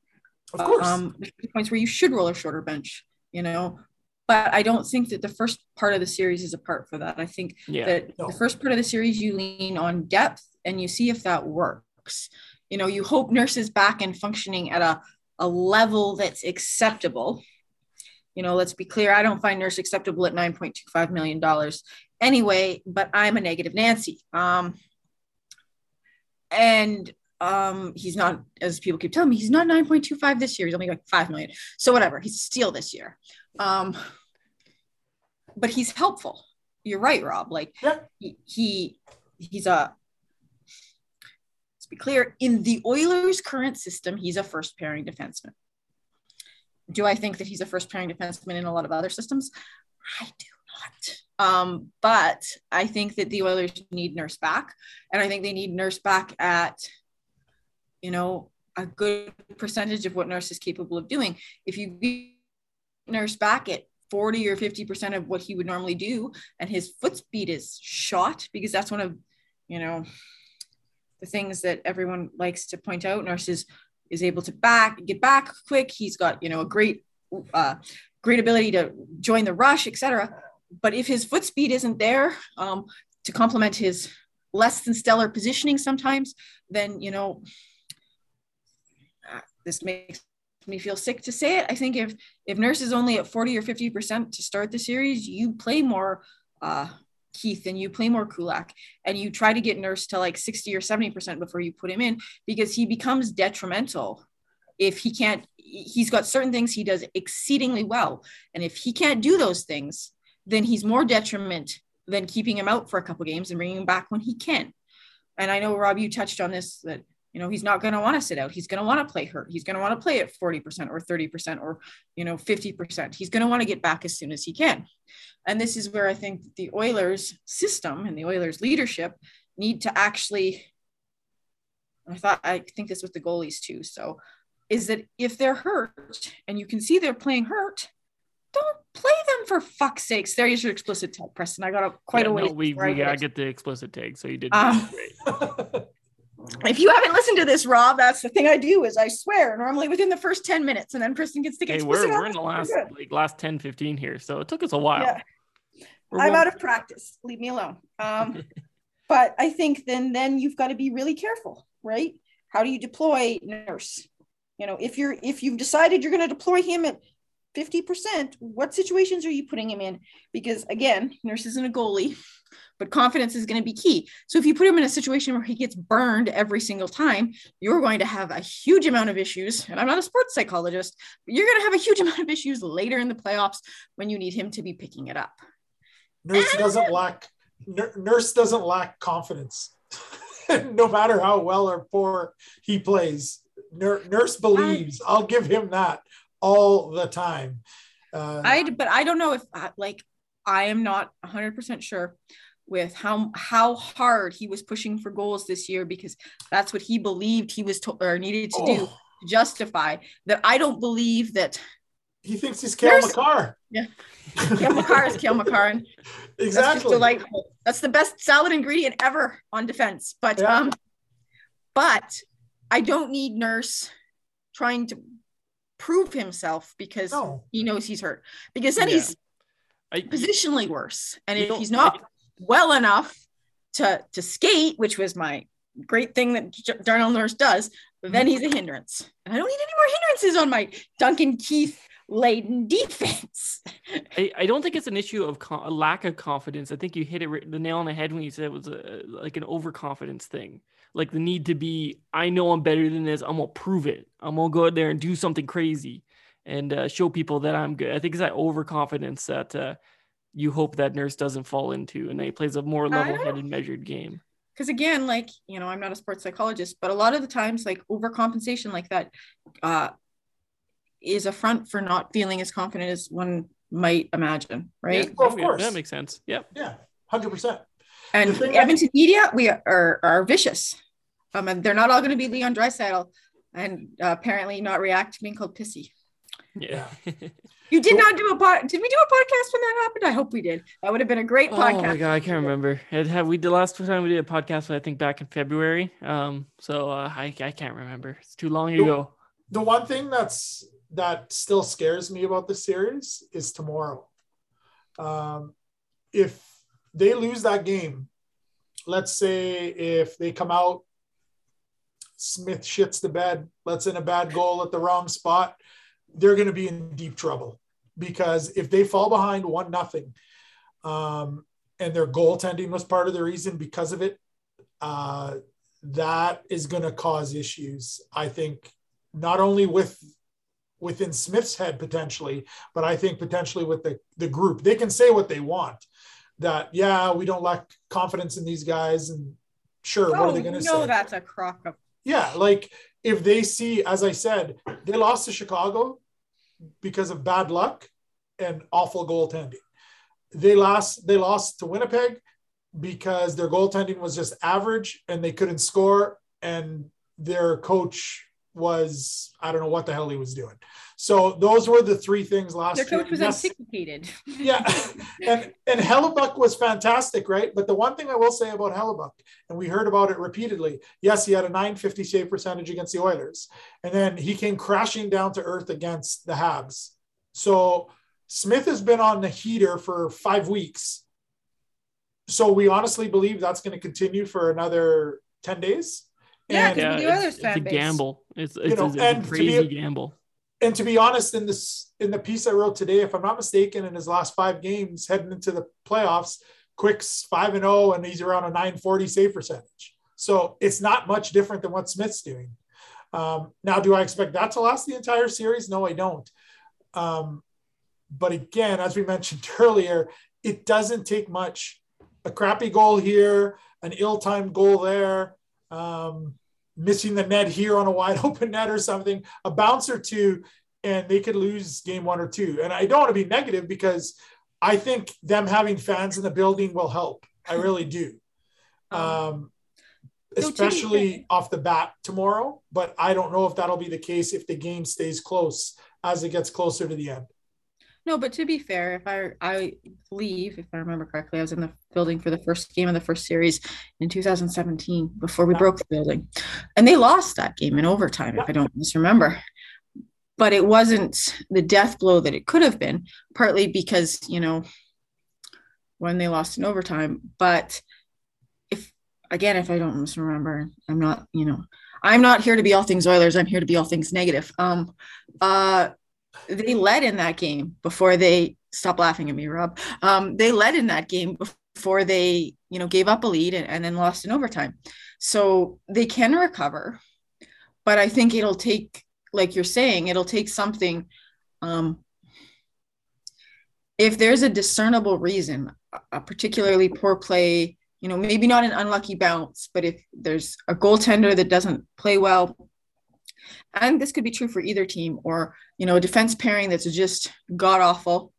Of course. Um, points where you should roll a shorter bench. You know, but I don't think that the first part of the series is a part for that. I think yeah, that no. the first part of the series you lean on depth and you see if that works you know you hope nurses back and functioning at a, a level that's acceptable. You know let's be clear i don't find nurse acceptable at 9.25 million dollars anyway but i'm a negative nancy. Um and um he's not as people keep telling me he's not 9.25 this year. He's only like 5 million. So whatever he's steal this year. Um but he's helpful. You're right rob. Like yeah. he, he he's a Let's be clear. In the Oilers' current system, he's a first pairing defenseman. Do I think that he's a first pairing defenseman in a lot of other systems? I do not. Um, but I think that the Oilers need Nurse back, and I think they need Nurse back at, you know, a good percentage of what Nurse is capable of doing. If you get Nurse back at 40 or 50% of what he would normally do, and his foot speed is shot because that's one of, you know, the things that everyone likes to point out. Nurses is able to back get back quick. He's got you know a great uh, great ability to join the rush, etc. But if his foot speed isn't there um, to complement his less than stellar positioning, sometimes then you know uh, this makes me feel sick to say it. I think if if Nurse is only at 40 or 50 percent to start the series, you play more uh, Keith and you play more Kulak and you try to get Nurse to like 60 or 70% before you put him in because he becomes detrimental. If he can't he's got certain things he does exceedingly well. And if he can't do those things then he's more detriment than keeping him out for a couple games and bringing him back when he can. And i know rob you touched on this that you know he's not going to want to sit out he's going to want to play hurt he's going to want to play at 40% or 30% or you know 50% he's going to want to get back as soon as he can and this is where I think the Oilers system and the Oilers leadership need to actually, I thought, I think this with the goalies too. So, is that if they're hurt and you can see they're playing hurt, don't play them for fuck's sakes. There's your explicit tag, Preston. I got a, quite yeah, a way. No, we we gotta get the explicit tag, so you did um, great. if you haven't listened to this, Rob, that's the thing I do is I swear normally within the first 10 minutes and then Kristen gets to get hey, we're, we're in the last like last 10, 15 here. So it took us a while. Yeah. I'm out of practice. Leave me alone. Um, but I think then then you've got to be really careful, right? How do you deploy nurse? You know, if you're if you've decided you're going to deploy him at 50%, what situations are you putting him in? Because again, Nurse isn't a goalie, but confidence is going to be key. So if you put him in a situation where he gets burned every single time, you're going to have a huge amount of issues. And I'm not a sports psychologist, but you're going to have a huge amount of issues later in the playoffs when you need him to be picking it up. Nurse doesn't lack Nurse doesn't lack confidence. no matter how well or poor he plays, Nurse believes. I, will give him that all the time. Uh, I but I don't know if uh, like I am not 100% sure with how how hard he was pushing for goals this year because that's what he believed he was to, or needed to oh. do to justify that. I don't believe that he thinks he's Cale Makar. Yeah, Cale Makar is Cale Makar, and exactly that's delightful. That's the best salad ingredient ever on defense. But yeah. um, but I don't need Nurse trying to prove himself because no. he knows he's hurt. Because then yeah. he's I, positionally worse. And if he's not I, well enough to to skate, which was my great thing that Darnell Nurse does, mm-hmm. then he's a hindrance. And I don't need any more hindrances on my Duncan Keith laden defense. I, I don't think it's an issue of a lack of confidence. I think you hit it the nail on the head when you said it was a, like an overconfidence thing like the need to be i know i'm better than this. I'm gonna prove it. I'm gonna go out there and do something crazy and uh, show people that i'm good. I think it's that overconfidence that uh, you hope that nurse doesn't fall into and that he plays a more level-headed measured game. Because again like you know i'm not a sports psychologist but a lot of the times like overcompensation like that uh, is a front for not feeling as confident as one might imagine right? Yeah, of course. that makes sense. Yep. Yeah 100% and Edmonton media, we are, are vicious. Um, and they're not all going to be Leon Draisaitl and uh, apparently not react to being called pissy. Yeah. you did not do a pod. Did we do a podcast when that happened? I hope we did. That would have been a great podcast. Oh my god, I can't remember. It had we the last time we did a podcast, I think back in February. Um, so uh, I I can't remember. It's too long ago. The one thing that's that still scares me about the series is tomorrow. Um, if they lose that game, let's say if they come out Smith shits the bed, lets in a bad goal at the wrong spot, they're going to be in deep trouble because if they fall behind one nothing, um, and their goaltending was part of the reason because of it, uh, that is going to cause issues. I think not only with within Smith's head potentially, but I think potentially with the the group. They can say what they want. That yeah, we don't lack confidence in these guys, and sure, oh, what are they going to say? No, that's a crock of yeah, like if they see, as I said, they lost to Chicago because of bad luck and awful goaltending. They lost, they lost to Winnipeg because their goaltending was just average and they couldn't score and their coach was I don't know what the hell he was doing. So those were the three things last Their year. coach was yes. anticipated. yeah, and and Hellebuyck was fantastic, right? But the one thing I will say about Hellebuyck, and we heard about it repeatedly. Yes, he had a 950 save percentage against the Oilers, and then he came crashing down to earth against the Habs. So Smith has been on the heater for five weeks. So we honestly believe that's going to continue for another 10 days. Yeah, and, yeah, the it's, it's a gamble. It's, it's, you know, a, it's a crazy be, gamble and to be honest, in this in the piece I wrote today, if I'm not mistaken, in his last five games heading into the playoffs, Quick's five and zero, oh, and he's around a 940 save percentage. So it's not much different than what Smith's doing. Um, now, do I expect that to last the entire series? No, I don't. Um, but again, as we mentioned earlier, it doesn't take much. A crappy goal here, an ill-timed goal there. Um, missing the net here on a wide open net or something, a bounce or two, and they could lose game one or two. And I don't want to be negative because I think them having fans in the building will help. I really do. Um, um especially off the bat tomorrow, but I don't know if that'll be the case if the game stays close as it gets closer to the end. No, but to be fair, if I I believe, if I remember correctly, I was in the building for the first game of the first series in 2017 before we yeah. broke the building, and they lost that game in overtime. Yeah. If I don't misremember, but it wasn't the death blow that it could have been. Partly because you know when they lost in overtime, but if again, if I don't misremember, I'm not you know I'm not here to be all things Oilers. I'm here to be all things negative. Um, uh, they led in that game before they stop laughing at me, Rob. Um, they led in that game before they, you know, gave up a lead and, and then lost in overtime. So they can recover, but I think it'll take, like you're saying, it'll take something. Um, if there's a discernible reason, a particularly poor play, you know, maybe not an unlucky bounce, but if there's a goaltender that doesn't play well, and this could be true for either team, or you know, a defense pairing that's just god awful,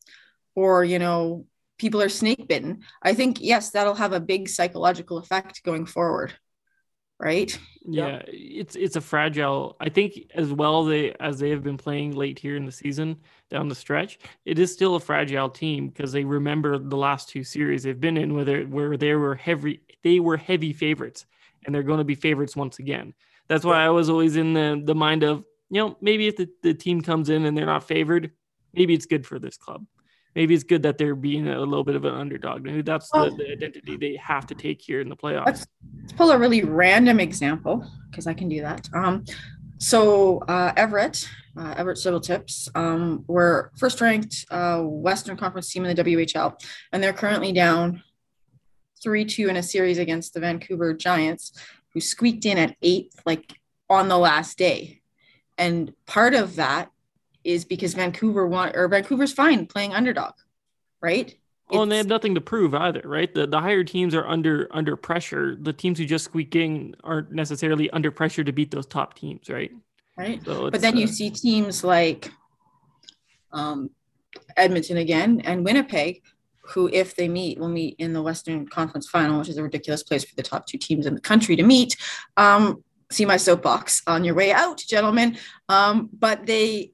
or you know, people are snake bitten. I think yes, that'll have a big psychological effect going forward right? Yeah, it's it's a fragile. I think as well they as they have been playing late here in the season down the stretch, it is still a fragile team because they remember the last two series they've been in where they where they were heavy they were heavy favorites and they're going to be favorites once again. That's why I was always in the the mind of you know maybe if the, the team comes in and they're not favored, maybe it's good for this club maybe it's good that they're being a little bit of an underdog. Maybe that's the, the identity they have to take here in the playoffs. Let's, let's pull a really random example because I can do that. Um, so uh, Everett, uh, Everett Silvertips, um, were first ranked uh, Western Conference team in the WHL, and they're currently down three two in a series against the Vancouver Giants, who squeaked in at eighth, like on the last day. And part of that is because Vancouver want or Vancouver's fine playing underdog, right? Well, and they have nothing to prove either, right? The the higher teams are under under pressure. The teams who just squeak in aren't necessarily under pressure to beat those top teams, right? Right. So but then uh, you see teams like um, Edmonton again and Winnipeg, who, if they meet, will meet in the Western Conference Final, which is a ridiculous place for the top two teams in the country to meet. Um, see my soapbox on your way out, gentlemen. Um, but they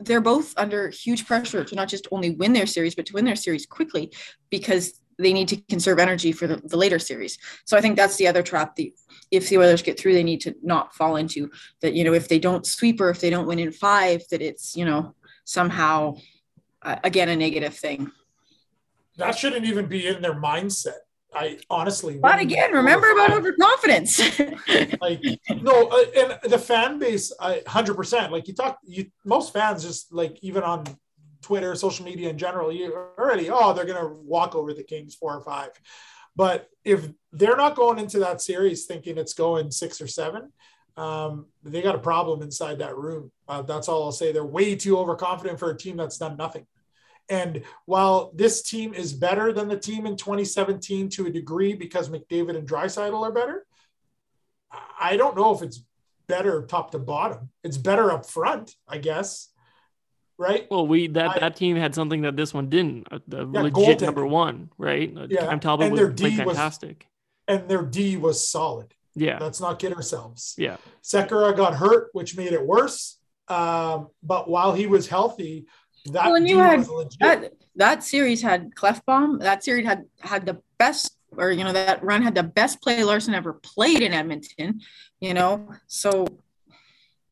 they're both under huge pressure to not just only win their series, but to win their series quickly because they need to conserve energy for the, the later series. So I think that's the other trap. that if the Oilers get through, they need to not fall into that. You know, if they don't sweep or if they don't win in five, that it's you know somehow uh, again a negative thing. That shouldn't even be in their mindset. I honestly. But again, remember about overconfidence. like no, uh, and the fan base, hundred percent. Like you talk, you most fans just like even on Twitter, social media in general, you already oh they're gonna walk over the Kings four or five. But if they're not going into that series thinking it's going six or seven, um, they got a problem inside that room. Uh, that's all I'll say. They're way too overconfident for a team that's done nothing. And while this team is better than the team in 2017 to a degree because McDavid and Draisaitl are better, I don't know if it's better top to bottom. It's better up front, I guess. Right. Well, we that I, that team had something that this one didn't. Uh, the yeah, legit number one, right? Uh, yeah, Cam Talbot and their was D fantastic, was, and their D was solid. Yeah, let's not kid ourselves. Yeah, Sekera got hurt, which made it worse. Um, but while he was healthy, that well, and you had that that series had Klefbom. That series had had the best, or you know, that run had the best play Larsson ever played in Edmonton. You know, so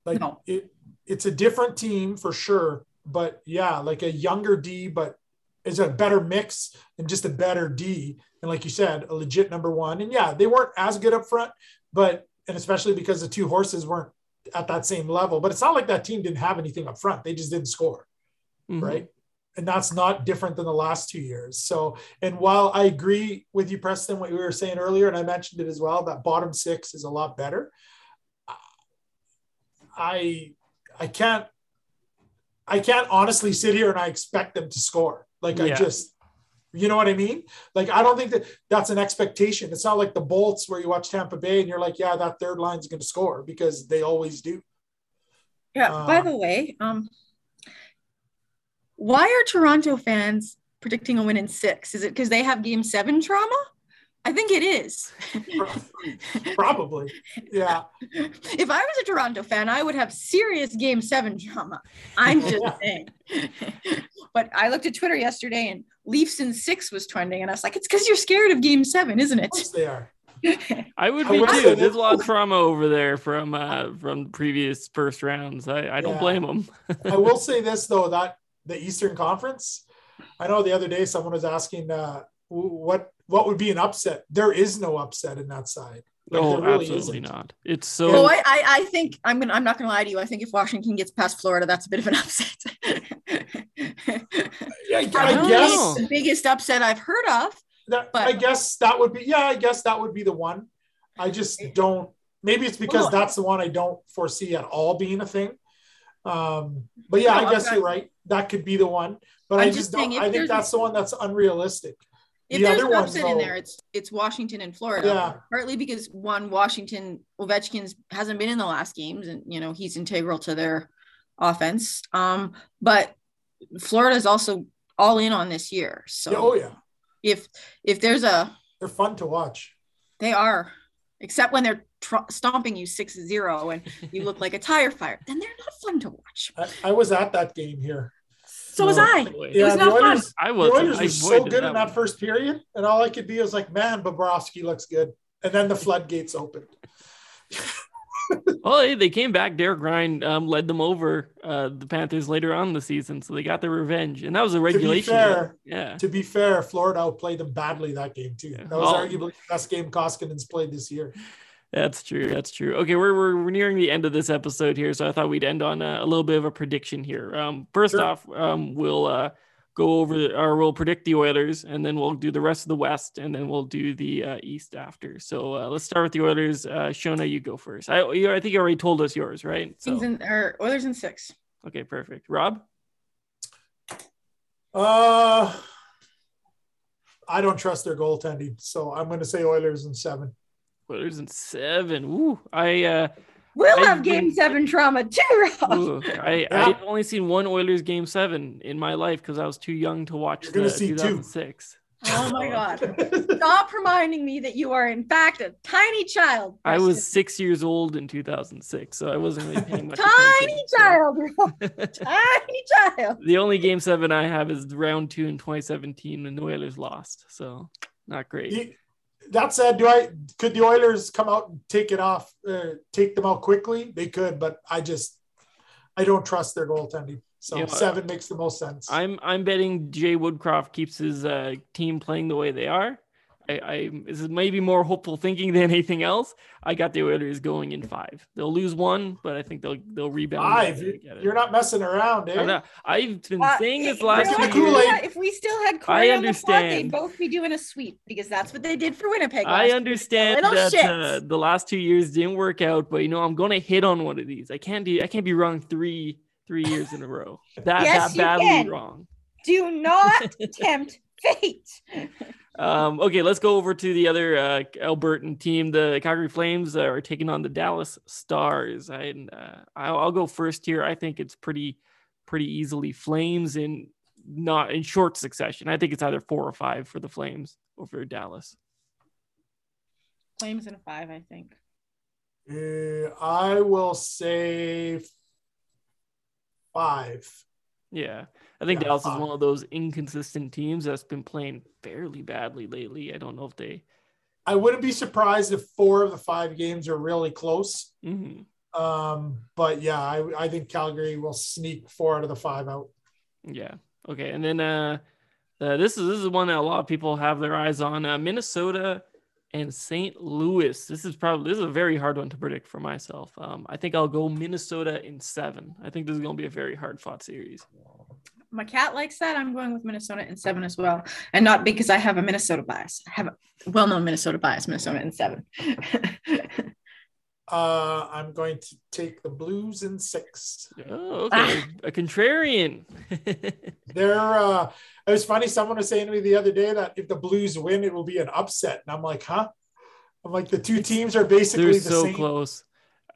like no. it, it's a different team for sure. But yeah, like a younger D, but is a better mix and just a better D. And like you said, a legit number one. And yeah, they weren't as good up front, but and especially because the two horses weren't at that same level. But it's not like that team didn't have anything up front. They just didn't score mm-hmm. right? And that's not different than the last two years. So, and while I agree with you, Preston, what you were saying earlier, and I mentioned it as well, that bottom six is a lot better. I I can't I can't honestly sit here and I expect them to score. Like yeah. I just you know what I mean? Like I don't think that that's an expectation. It's not like the Bolts where you watch Tampa Bay and you're like, yeah, that third line is going to score because they always do. Yeah. Uh, by the way, um, why are Toronto fans predicting a win in six? Is it because they have game seven trauma? I think it is. Probably. Yeah. If I was a Toronto fan, I would have serious game seven drama. I'm just saying. but I looked at Twitter yesterday and Leafs in six was trending, and I was like, it's because you're scared of game seven, isn't it? they are. I would be too. There's a lot of trauma over there from uh, from previous first rounds. I, I don't yeah. blame them. I will say this though that the Eastern Conference. I know the other day someone was asking uh, what what would be an upset. There is no upset in that side. Like, there really absolutely isn't. not. It's so. Oh, I, I, I think I'm gonna. I'm not gonna lie to you. I think if Washington gets past Florida, that's a bit of an upset. Yeah, I, I I guess the biggest upset I've heard of. that but- I guess that would be yeah, I guess that would be the one. I just don't maybe it's because Well, that's the one I don't foresee at all being a thing. Um, but yeah, No, I guess you're right. That could be the one. But I'm I just don't I think that's the one that's unrealistic. If The there's other an upset in there, it's it's Washington and Florida. Yeah. Partly because one Washington Ovechkin's hasn't been in the last games, and you know he's integral to their offense. Um, but Florida's also all in on this year. So oh yeah. if if there's a They're fun to watch. they are, except when they're tr- stomping you 6-0 and you look like a tire fire, then they're not fun to watch. I, I was at that game here. So was I. way. It was the not fun. Oilers, I the was. Oilers I were so avoided good in that one. first period, and all I could be was like, "Man, Bobrovsky looks good." And then the floodgates opened. Oh, hey, they came back. Derek Ryan um, led them over uh, the Panthers later on in the season, so they got their revenge, and that was a regulation. fair, yeah, To be fair, Florida outplayed them badly that game too. Yeah. That was Oh. arguably the best game Koskinen's played this year. That's true. That's true. Okay, we're, we're we're nearing the end of this episode here, so I thought we'd end on a, a little bit of a prediction here. Um, first Sure. off, um, we'll uh, go over the, or we'll predict the Oilers, and then we'll do the rest of the West, and then we'll do the uh, East after. So uh, let's start with the Oilers. Uh, Shona, you go first. I you, I think you already told us yours, right? So Kings and or Oilers in six. okay, perfect. Rob. Uh, I don't trust their goaltending, so I'm going to say Oilers in seven. Oilers in seven. Ooh, I uh, We'll I've game been- seven trauma too, Rob. ooh, I Yeah. I've only seen one Oilers game seven in my life because I was too young to watch You're the gonna see two. 2006. Oh my god. Stop reminding me that you are in fact a tiny child. I was six years old in 2006, so I wasn't really paying much tiny attention. so- child, Rob. tiny child. the only game seven I have is round two in 2017 when the Oilers lost. So not great. That said, do I could the Oilers come out and take it off, uh, take them out quickly? They could, but I just I don't trust their goaltending. So seven makes the most sense. I'm I'm betting Jay Woodcroft keeps his uh, team playing the way they are. I, I this is maybe more hopeful thinking than anything else. I got the Oilers going in five. They'll lose one, but I think they'll they'll rebound. Five. and get it. You're not messing around? I'm not- I've been Uh, saying this you last know two years. Yeah, If we still had I Corey on the pod, understand. they'd both be doing a sweep because that's what they did for Winnipeg. I understand that uh, the last two years didn't work out, but you know I'm gonna hit on one of these. I can't do. I can't be wrong three three years in a row. That Yes, that you badly can. wrong. Do not tempt fate. Um, okay, let's go over to the other uh, Albertan team. The Calgary Flames are taking on the Dallas Stars. I, uh, I'll, I'll go first here. I think it's pretty, pretty easily Flames in not in short succession. I think it's either four or five for the Flames over Dallas. Flames in a five, I think. Uh, I will say five. Yeah, I think Yeah, Dallas is one of those inconsistent teams that's been playing fairly badly lately. I don't know if they. I wouldn't be surprised if four of the five games are really close. mhm. Um, but yeah, I, I think Calgary will sneak four out of the five out. Yeah. Okay. And then uh, uh this is this is one that a lot of people have their eyes on. Uh, Minnesota and St. Louis. This is probably this is a very hard one to predict for myself. Um, I think I'll go Minnesota in seven. I think this is going to be a very hard fought series. My cat likes that. I'm going with Minnesota in seven as well. And not because I have a Minnesota bias. I have a well known Minnesota bias, Minnesota in seven. Uh, I'm going to take the Blues in six. Oh, okay. a contrarian. They're uh it was funny, someone was saying to me the other day that if the Blues win, it will be an upset. And I'm like, huh? I'm like, the two teams are basically They're the so same. close.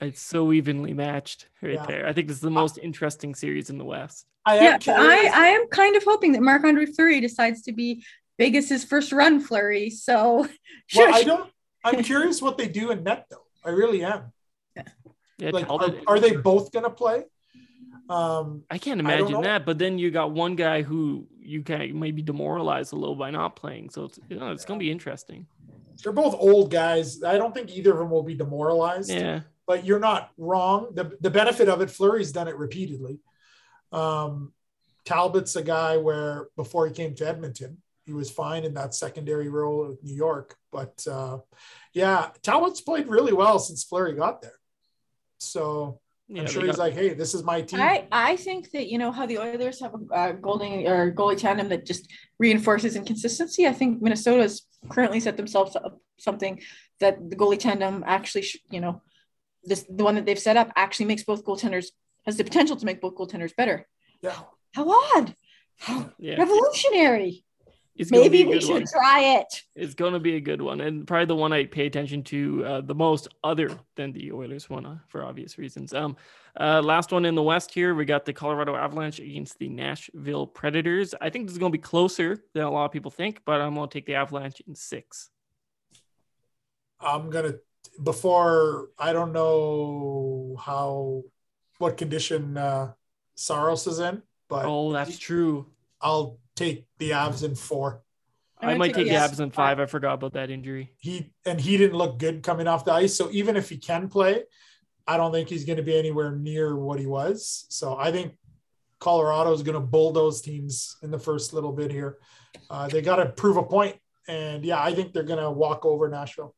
It's so evenly matched right Yeah. there. I think this is the most interesting series in the West. I am yeah. I, I am kind of hoping that Marc Andre Fleury decides to be big as his first run flurry. So well, I don't I'm curious what they do in net though. I really am. Yeah, Like, are, are they both gonna play? Um, I can't imagine know. that. But then you got one guy who you can maybe demoralize a little by not playing. So it's you know, it's gonna be interesting. they're both old guys. I don't think either of them will be demoralized. Yeah. But you're not wrong. The, the benefit of it, Fleury's done it repeatedly. Um, Talbot's a guy where before he came to Edmonton, he was fine in that secondary role with New York. But uh, yeah, Talbot's played really well since Fleury got there. So Yeah, I'm sure he's got- like, hey, this is my team. I, I think that you know how the Oilers have a uh, goalie or goalie tandem that just reinforces inconsistency. I think Minnesota's currently set themselves up something that the goalie tandem actually, sh- you know, this the one that they've set up actually makes both goaltenders has the potential to make both goaltenders better. yeah. How odd! How yeah. revolutionary! It's Maybe we should one. try it. It's going to be a good one, and probably the one I pay attention to uh, the most, other than the Oilers one, uh, for obvious reasons. Um, uh, last one in the West here, we got the Colorado Avalanche against the Nashville Predators. I think this is going to be closer than a lot of people think, but I'm going to take the Avalanche in six. I'm gonna before I don't know how what condition uh Saros is in, but Oh, that's true. I'll take the Avs in four. I gonna might take the yes. Avs in five. I forgot about that injury. He and he didn't look good coming off the ice. So even if he can play, I don't think he's going to be anywhere near what he was. So I think Colorado is going to bulldoze teams in the first little bit here. Uh, they got to prove a point, and yeah, I think they're going to walk over Nashville.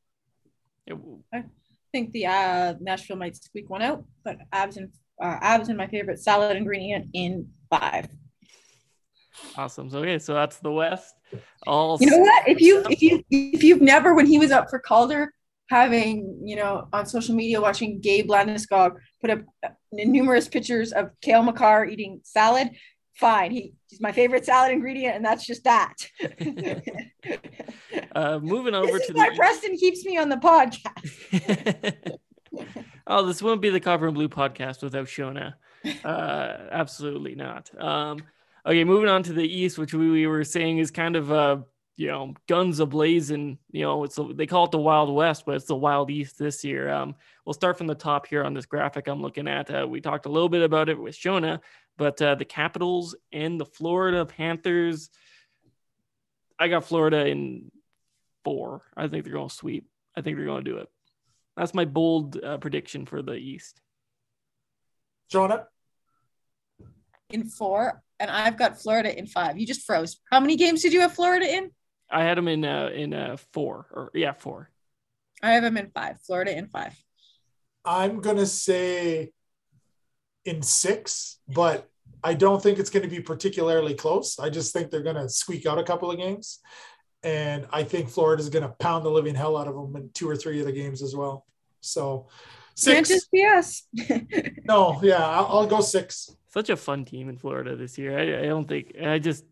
I think the uh, Nashville might squeak one out, but abs and uh, abs and my favorite salad ingredient in five. awesome. So okay, so that's the West. All You know what? If you if you if you've never when he was up for Calder, having you know on social media watching Gabe Landeskog put up numerous pictures of Cale Makar eating salad, fine. He, he's my favorite salad ingredient, and that's just that. uh, moving over this to why the Preston keeps me on the podcast. oh, this wouldn't be the Copper and Blue podcast without Shona. Uh, absolutely not. Um, okay, moving on to the East, which we, we were saying is kind of uh, you know, guns ablazing. You know, it's they call it the Wild West, but it's the Wild East this year. Um, we'll start from the top here on this graphic I'm looking at. Uh, we talked a little bit about it with Shona, but uh, the Capitals and the Florida Panthers. I got Florida in four. I think they're going to sweep. I think they're going to do it. That's my bold uh, prediction for the East. Jonah, in four, and I've got Florida in five. You just froze. How many games did you have Florida in? I had them in uh, in uh, four or yeah four. I have them in five. Florida in five. I'm going to say in six, but I don't think it's going to be particularly close. I just think they're going to squeak out a couple of games. And I think Florida's going to pound the living hell out of them in two or three of the games as well. So six. Can't six. just be us. No, yeah, I'll, I'll go six. Such a fun team in Florida this year. I, I don't think I just.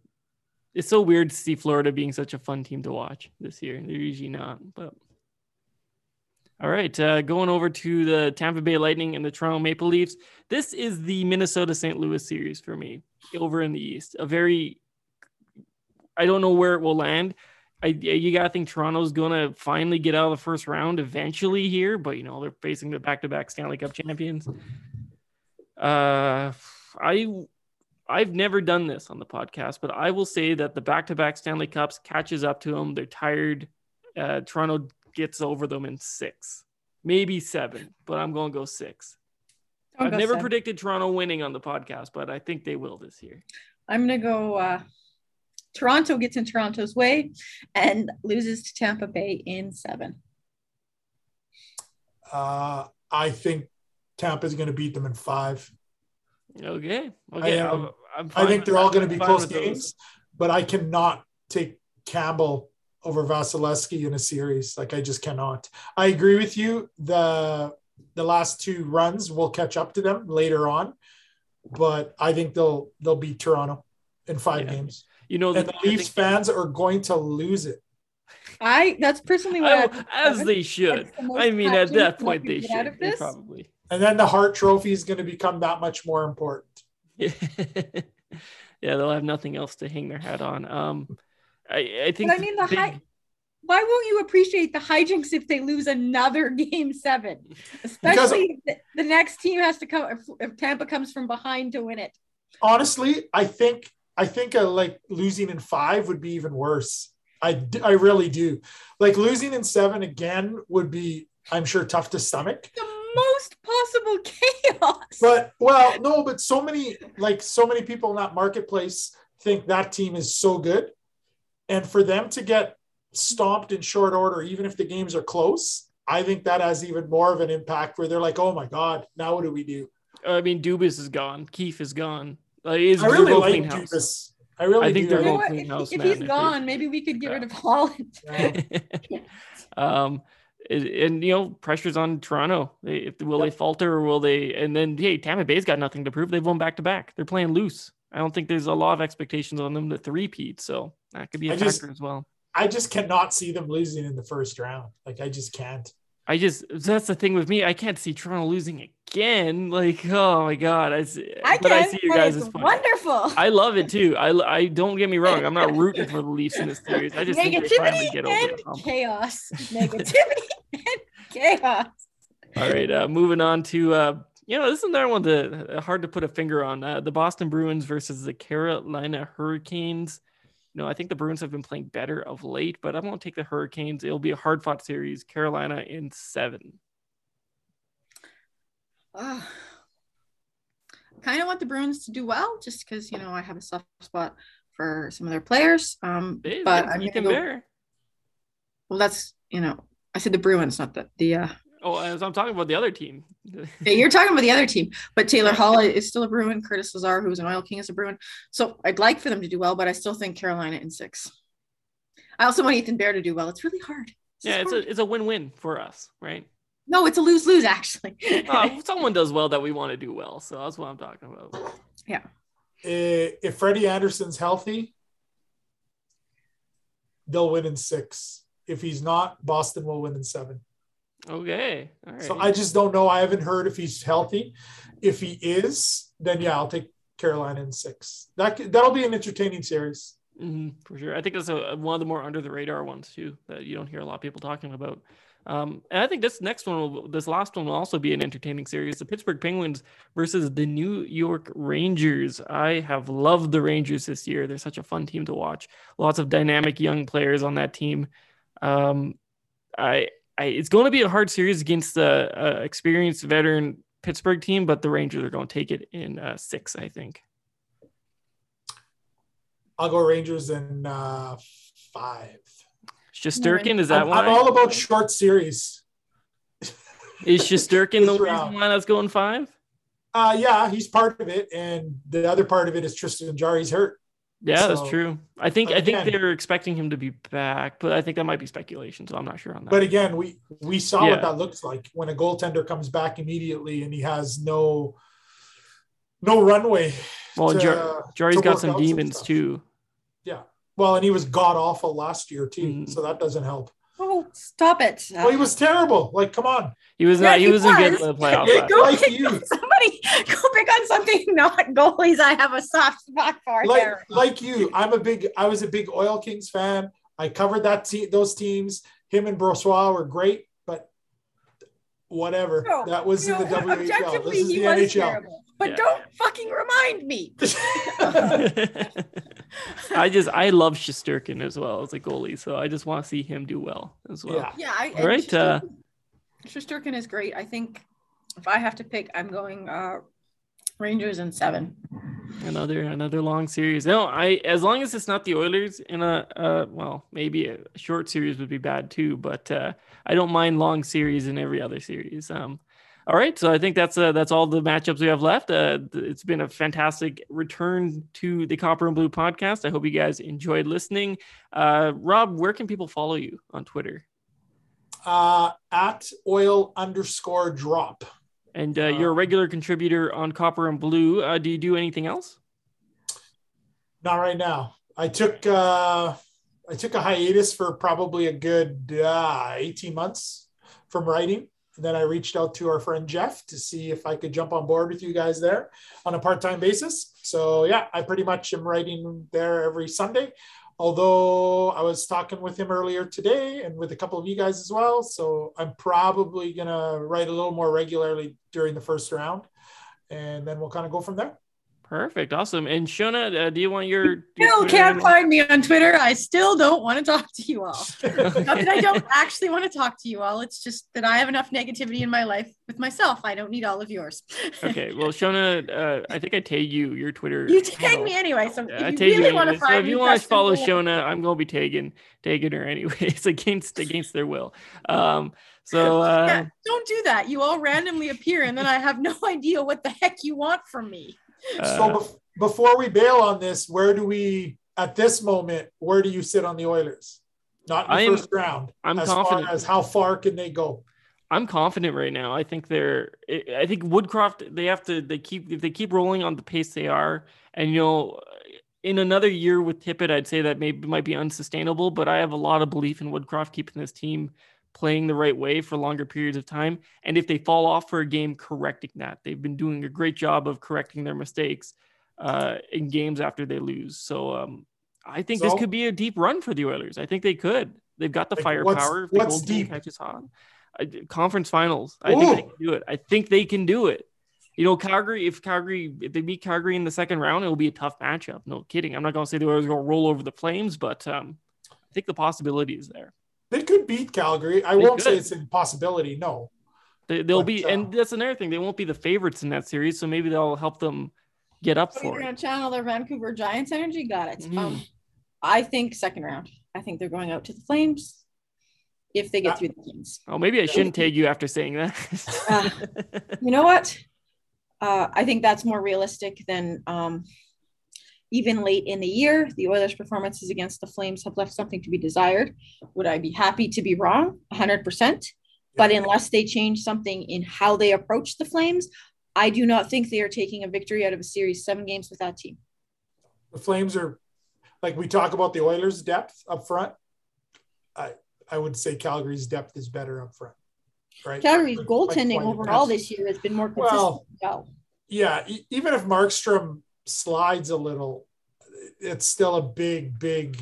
It's so weird to see Florida being such a fun team to watch this year. They're usually not, but. All right, uh, going over to the Tampa Bay Lightning and the Toronto Maple Leafs. This is the Minnesota St. Louis series for me over in the East. A very, I don't know where it will land. I you gotta think Toronto's gonna finally get out of the first round eventually here, but you know they're facing the back-to-back Stanley Cup champions. Uh, I I've never done this on the podcast, but I will say that the back-to-back Stanley Cups catches up to them. They're tired. Uh, Toronto gets over them in six, maybe seven, but I'm going to go 6 Don't I've go never seven. predicted Toronto winning on the podcast, but I think they will this year. I'm gonna go. Uh, Toronto gets in Toronto's way and loses to Tampa Bay in seven. Uh, I think Tampa's going to beat them in five. Okay. Okay. I, um, I'm- I'm I think with they're all going to be close with those. games, but I cannot take Campbell over Vasilevskiy in a series. Like I just cannot. I agree with you. The the last two runs will catch up to them later on, but I think they'll they'll beat Toronto in five Yeah. games. You know, And the I Leafs fans are going to lose it. I that's personally what I- I as they should. The I mean, at that point, they should. They probably. And then the Hart Trophy is going to become that much more important. yeah, they'll have nothing else to hang their hat on. Um, I, I think. But I mean, the big- high. Why won't you appreciate the hijinks if they lose another game seven? Especially if the, the next team has to come if, if Tampa comes from behind to win it. honestly, I think I think a, like losing in five would be even worse. I I really do. Like losing in seven again would be, I'm sure, tough to stomach. The most possible chaos. But well, no, but so many like so many people in that marketplace think that team is so good And for them to get stomped in short order, even if the games are close, I think that has even more of an impact where they're like, oh my God, now what do we do? I mean, Dubas is gone. Keefe is gone. Like, is I really like clean house. I really I think do. they're You know both what? clean If, house, if man, I he's think. gone, maybe we could get rid of Holland. Yeah. um, and, and, you know, pressure's on Toronto. They, if will they falter or will they? And then hey, Tampa Bay's got nothing to prove. They've won back to back. They're playing loose. I don't think there's a lot of expectations on them to three-peat, so that could be a I factor just- as well. I just cannot see them losing in the first round. Like I just can't. I just that's the thing with me. I can't see Toronto losing again. Like, oh my god, I, s- I but can, I see you but guys it's as point. wonderful. I love it too. I, I don't get me wrong. I'm not rooting for the Leafs in this series. I just think they finally Negativity get over and the hump. chaos. Negativity and chaos. All right, uh, moving on to uh, you know this is another one that uh, hard to put a finger on. Uh, the Boston Bruins versus the Carolina Hurricanes. You know, I think the Bruins have been playing better of late, but I'm going to take the Hurricanes. It'll be a hard fought series. Carolina in seven. Uh, kind of want the Bruins to do well, just because you know I have a soft spot for some of their players. Um, but I'm Ethan gonna go, Bear. well, that's you know I said the Bruins, not the the. Uh, Oh, as I'm talking about the other team. yeah, you're talking about the other team, but Taylor Hall is still a Bruin. Curtis Lazar, who's an Oil King, is a Bruin. So I'd like for them to do well, but I still think Carolina in six. I also want Ethan Bear to do well. It's really hard. yeah, it's hard. a it's a win win for us, right? no, it's a lose lose actually. Uh, someone does well that we want to do well, so that's what I'm talking about. Yeah. If Freddie Andersen's healthy, they'll win in six. If he's not, Boston will win in seven. Okay, all right. So I just don't know. I haven't heard if he's healthy. If he is, then yeah, I'll take Carolina in six. That that'll be an entertaining series. Mhm, for sure. I think that's a, one of the more under the radar ones too that you don't hear a lot of people talking about. Um, and I think this next one, will, this last one, will also be an entertaining series: the Pittsburgh Penguins versus the New York Rangers. I have loved the Rangers this year. They're such a fun team to watch. Lots of dynamic young players on that team. Um, I, I, it's going to be a hard series against the uh, experienced veteran Pittsburgh team, but the Rangers are going to take it in uh, six, I think. I'll go Rangers in uh, five. Shesterkin, is that I'm, why? I'm all about short series. Is Shesterkin the This reason round. why that's going five? Uh, yeah, he's part of it, and the other part of it is Tristan Jarry's hurt. Yeah, that's true. I think I think they're expecting him to be back, but I think that might be speculation, so I'm not sure on that. But again, we we saw Yeah. what that looks like when a goaltender comes back immediately and he has no no runway. well, to- Jar- Jarry's to got some demons too. Yeah. Well, and he was god awful last year too, Mm. so that doesn't help. Oh, stop it! Well, he was terrible. Like, come on, He was Yeah, not. He, he wasn't good in was. the playoffs. Like- last Go like pick you. on somebody go pick on something not goalies. I have a soft spot for like there. like you. I'm a big. I was a big Oil Kings fan. I covered that te- those teams. Him and Brossoit were great, but whatever. No, that was in the No, WHL. This is the NHL. terrible. But Yeah. don't fucking remind me. I just I love Shesterkin as well as a goalie, so I just want to see him do well as well. yeah. Yeah, I, All right, uh, Shesterkin is great. I think if I have to pick, I'm going uh, Rangers in seven. Another another long series. No, I as long as it's not the Oilers in a uh well maybe a short series would be bad too, but uh I don't mind long series in every other series. Um, all right, so I think that's uh, that's all the matchups we have left. Uh, it's been a fantastic return to the Copper and Blue podcast. I hope you guys enjoyed listening. Uh, Rob, where can people follow you on Twitter? Uh, at oil underscore drop. And uh, you're a regular contributor on Copper and Blue. Uh, do you do anything else? Not right now. I took uh, I took a hiatus for probably a good uh, 18 months from writing. And then I reached out to our friend Jeff to see if I could jump on board with you guys there on a part-time basis. So yeah, I pretty much am writing there every Sunday. Although I was talking with him earlier today and with a couple of you guys as well. So I'm probably gonna write a little more regularly during the first round. And then we'll kind of go from there. Perfect. Awesome. And Shona, uh, do you want your. your Still Twitter can't handle? find me on Twitter. I still don't want to talk to you all. Not that I don't actually want to talk to you all. It's just that I have enough negativity in my life with myself. I don't need all of yours. Okay. Well, Shona, uh, I think I tag you your Twitter. You tag handle. me anyway. So Yeah, I if you really you want to anyway. So if you want to follow go- Shona, I'm gonna be tagging tagging her anyways against against their will. Um. So uh, Yeah, don't do that. You all randomly appear, and then I have no idea what the heck you want from me. So uh, bef- before we bail on this, where do we at this moment? Where do you sit on the Oilers? Not in the I'm- first round. I'm as confident. far as how far can they go? I'm confident right now. I think they're. I I think Woodcroft. They have to. They keep if they keep rolling on the pace they are, and you know, in another year with Tippett, I'd say that maybe might be unsustainable. But I have a lot of belief in Woodcroft keeping this team playing the right way for longer periods of time. And if they fall off for a game, correcting that. They've been doing a great job of correcting their mistakes uh, in games after they lose. So um, I think this could be a deep run for the Oilers. I think they could. They've got the Like, firepower. what's- what's deep? catches on. Conference finals. I think they can do it. I think they can do it. You know, Calgary. If Calgary, if they beat Calgary in the second round, it will be a tough matchup. No kidding. I'm not going to say the Oilers are going to roll over the Flames, but um, I think the possibility is there. They could beat Calgary. I They won't say it's an impossibility. No. They, they'll But, be, uh, and that's another thing. They won't be the favorites in that series, so maybe they'll help them get up So for you're it. going to channel their Vancouver Giants energy. Got it. Mhm. Um, I think second round. I think they're going out to the Flames if they get Uh, through the Kings. Oh, maybe I shouldn't tag you after saying Uh, that. You know what? Uh, I think that's more realistic than um, even late in the year. The Oilers' performances against the Flames have left something to be desired. Would I be happy to be wrong? 100%. But unless they change something in how they approach the Flames, I do not think they are taking a victory out of a series seven games with that team. The Flames are like we talk about the Oilers' depth up front. I I would say Calgary's depth is better up front. Right. Calgary's goaltending like overall this year has been more consistent. Well, yeah, even if Markstrom slides a little, it's still a big, big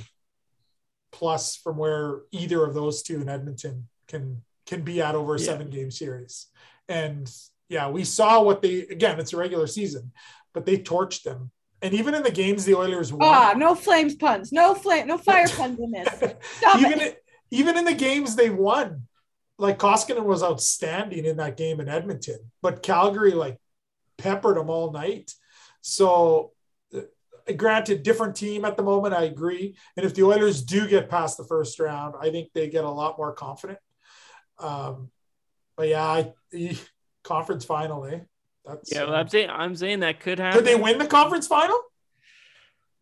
plus from where either of those two in Edmonton can can be at over a Yeah. seven game series. And yeah, we saw what they again, it's a regular season, but they torched them. And even in the games the Oilers won, ah, no flames puns, no flame, no fire puns in this. Stop even it. even in the games they won, like Koskinen was outstanding in that game in Edmonton, but Calgary like peppered them all night. So, uh, granted, different team at the moment. I agree. And if the Oilers do get past the first round, I think they get a lot more confident. Um, but yeah, I, the conference final, eh? That's yeah, well, I'm saying I'm saying that could happen. could they win the conference final?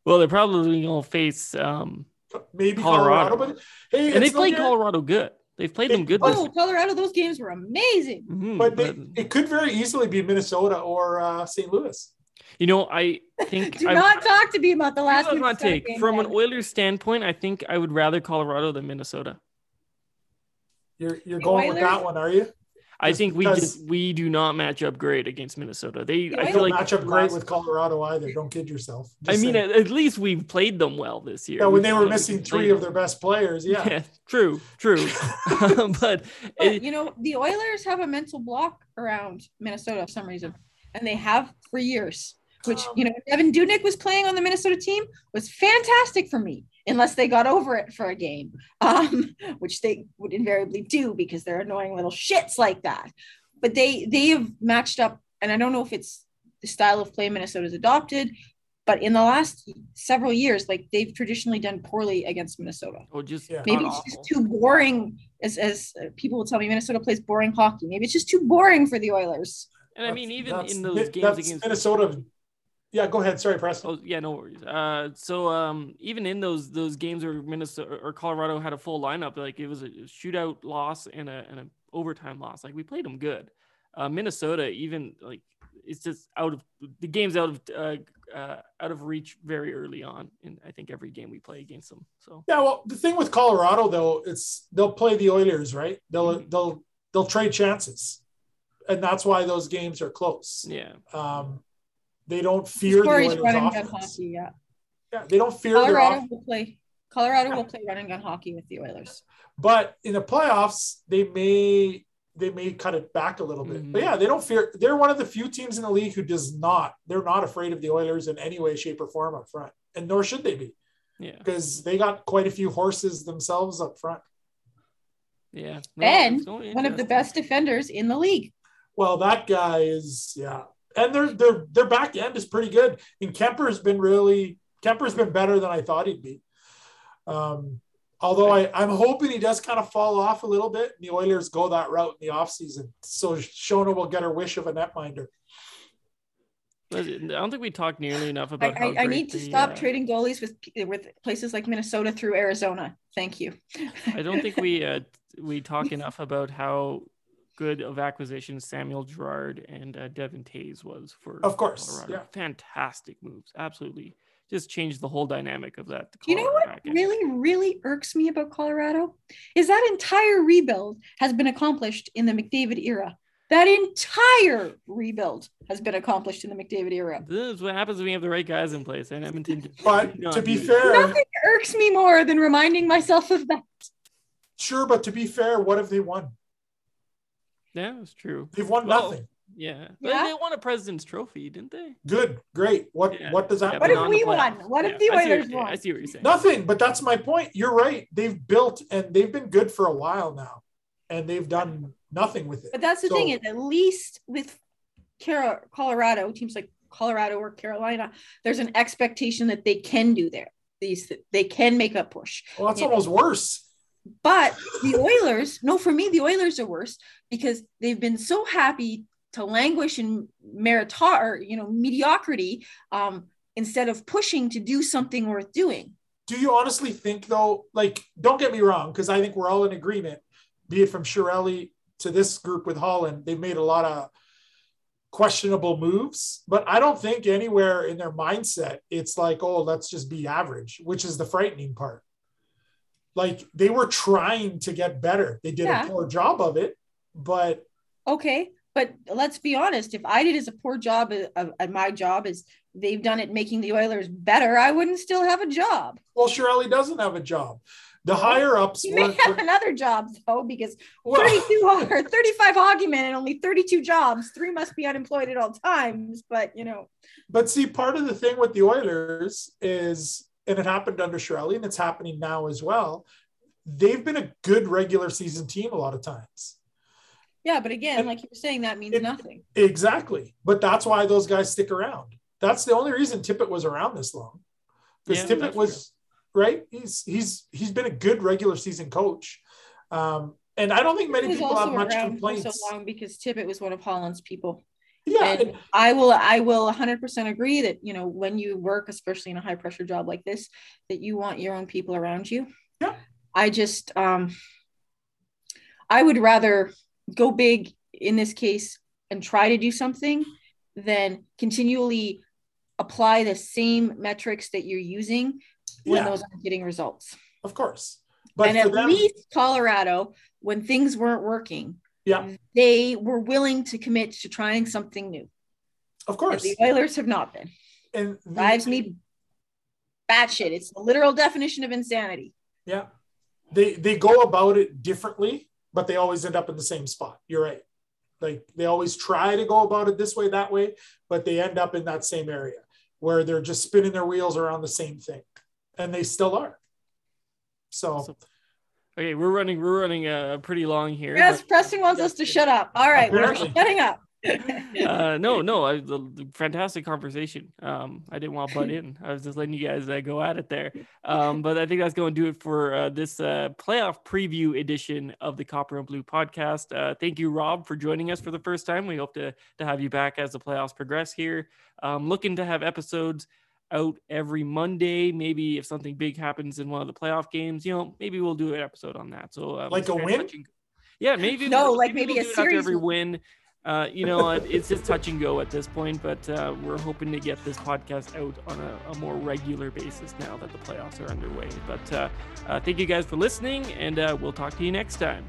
Well, they're probably going to face, um, Maybe Colorado. Colorado, but hey, and they it's no played Colorado good. They've played them good. Oh, This, Colorado, those games were amazing. Mhm, but but, they, it could very easily be Minnesota or uh, St. Louis. You know, I think Do I, not talk to me about the last Here's my take game, from an man. Oilers standpoint. I think I would rather Colorado than Minnesota. You're you're The going with that one, are you? I think we just we do not match up great against Minnesota. They The I I feel don't like match up great with Colorado either. Don't kid yourself. I mean, saying. at, at least we've played them well this year. yeah, when they were shown we missing three of their best players, yeah. Yeah, true, true. but But, it, you know, the Oilers have a mental block around Minnesota for some reason, and they have for years. Which Um, you know, Evan Dubnyk was playing on the Minnesota team was fantastic for me, unless they got over it for a game, um, which they would invariably do because they're annoying little shits like that. But they they have matched up, and I don't know if it's the style of play Minnesota's adopted, but in the last several years, like they've traditionally done poorly against Minnesota oh, just Yeah. maybe god it's just too boring as as uh, people will tell me minnesota plays boring hockey maybe it's just too boring for the oilers And I mean, even in those games against Minnesota. Yeah, go ahead. Sorry, Preston. Oh yeah, no worries. Uh, so um, even in those those games where Minnesota or Colorado had a full lineup, like it was a shootout loss and a and an overtime loss. Like we played them good. Uh, Minnesota even like it's just out of the game's out of uh, uh, out of reach very early on in I think every game we play against them. So Yeah, well, the thing with Colorado though, it's they'll play the Oilers, right? They'll Mhm. they'll they'll trade chances, and that's why those games are close. yeah, Um, they don't fear the Stories Oilers' run and gun hockey yeah Yeah, they don't fear their colorado offense. will play colorado will play running gun hockey with the oilers But in the playoffs, they may they may cut it back a little bit. Mhm. But yeah, they don't fear. They're one of the few teams in the league who does not. They're not afraid of the Oilers in any way, shape, or form up front, and nor should they be Yeah. because they got quite a few horses themselves up front. Yeah. No, And One of the best defenders in the league. Well, that guy is yeah, and their their their back end is pretty good. And Kuemper's been really Kuemper's been better than I thought he'd be. Um, although I I'm hoping he does kind of fall off a little bit, and the Oilers go that route in the offseason. So Shona will get her wish of a netminder. I don't think we talked nearly enough about. how I, I need to the, stop uh, trading goalies with with places like Minnesota through Arizona. Thank you. I don't think we uh, we talk enough about how good of acquisitions Samuel Girard and uh, Devon Toews was for. Of course, Colorado. yeah. fantastic moves. Absolutely, just changed the whole dynamic of that. You know what back really, really irks me about Colorado is that entire rebuild has been accomplished in the McDavid era. That entire rebuild has been accomplished in the McDavid era. This is what happens when you have the right guys in place, and Edmonton. But to be do it. fair, Nothing irks me more than reminding myself of that. sure, but to be fair, what have they won? Yeah, it's true. They've won Well, nothing. Yeah, Yeah. they won a President's Trophy, didn't they? Good, great. What Yeah. what does that Yeah, What mean? if we won? What if the I see what- Oilers won? I see what you're saying. Nothing, but that's my point. You're right. They've built and they've been good for a while now, and they've done nothing with it. But that's the So- thing is, at least with Cara- Colorado, teams like Colorado or Carolina, there's an expectation that they can do there. These they can make a push. Well, that's Yeah. almost worse. But the Oilers, no, for me, the Oilers are worse because they've been so happy to languish in meritor, or, you know, mediocrity, um, instead of pushing to do something worth doing. Do you honestly think though? Like, don't get me wrong, because I think we're all in agreement. Be it from Chiarelli to this group with Holland, they've made a lot of questionable moves, but I don't think anywhere in their mindset it's like, oh, let's just be average, which is the frightening part. Like they were trying to get better. They did Yeah. a poor job of it, but Okay, but let's be honest. If I did as a poor job at, my job as they've done it making the Oilers better, I wouldn't still have a job. well, Chiarelli doesn't have a job. The higher ups You may have another job though, because well, 32 or 35 hockey men and only 32 jobs. Three must be unemployed at all times. But you know, But see, part of the thing with the Oilers is, and it happened under Chiarelli, and it's happening now as well. They've been a good regular season team a lot of times. yeah. But again, And- like you were saying, that means it- nothing. Exactly. But that's why those guys stick around. That's the only reason Tippett was around this long. Because Yeah, Tippett that's was right. He's he's he's been a good regular season coach. Um, and I don't think many people have much around for complaints. so long because Tippett was one of Holland's people. Yeah, and I will I will 100% agree that you know when you work especially in a high pressure job like this that you want your own people around you. Yeah. I just um I would rather go big in this case and try to do something than continually apply the same metrics that you're using when Yeah. those aren't getting results. of course. But and at them, least Colorado when things weren't working yeah, they were willing to commit to trying something new. of And course. the Oilers have not been. And the- Drives me batshit. It's the literal definition of insanity. Yeah. They they go about it differently, but they always end up in the same spot. You're right. Like they always try to go about it this way, that way, but they end up in that same area where they're just spinning their wheels around the same thing. And they still are. So So- Okay, we're running. We're running uh, pretty long here. Yes, but- Preston wants us to shut up. All right, we're shutting up. uh, no, no, I, the, the fantastic conversation. Um, I didn't want to butt in. I was just letting you guys uh, go at it there. Um, but I think that's going to do it for uh, this uh, playoff preview edition of the Copper and Blue podcast. Uh, thank you, Rob, for joining us for the first time. We hope to to have you back as the playoffs progress here. Um, looking to have episodes out every Monday. Maybe if something big happens in one of the playoff games, you know, maybe we'll do an episode on that. So um, Like a win? touch Yeah, maybe. No, like maybe we'll a do series every win. win. Uh, you know, it's just touch and go at this point, but uh, we're hoping to get this podcast out on a, a more regular basis now that the playoffs are underway. But uh, uh, thank you guys for listening, and uh, we'll talk to you next time.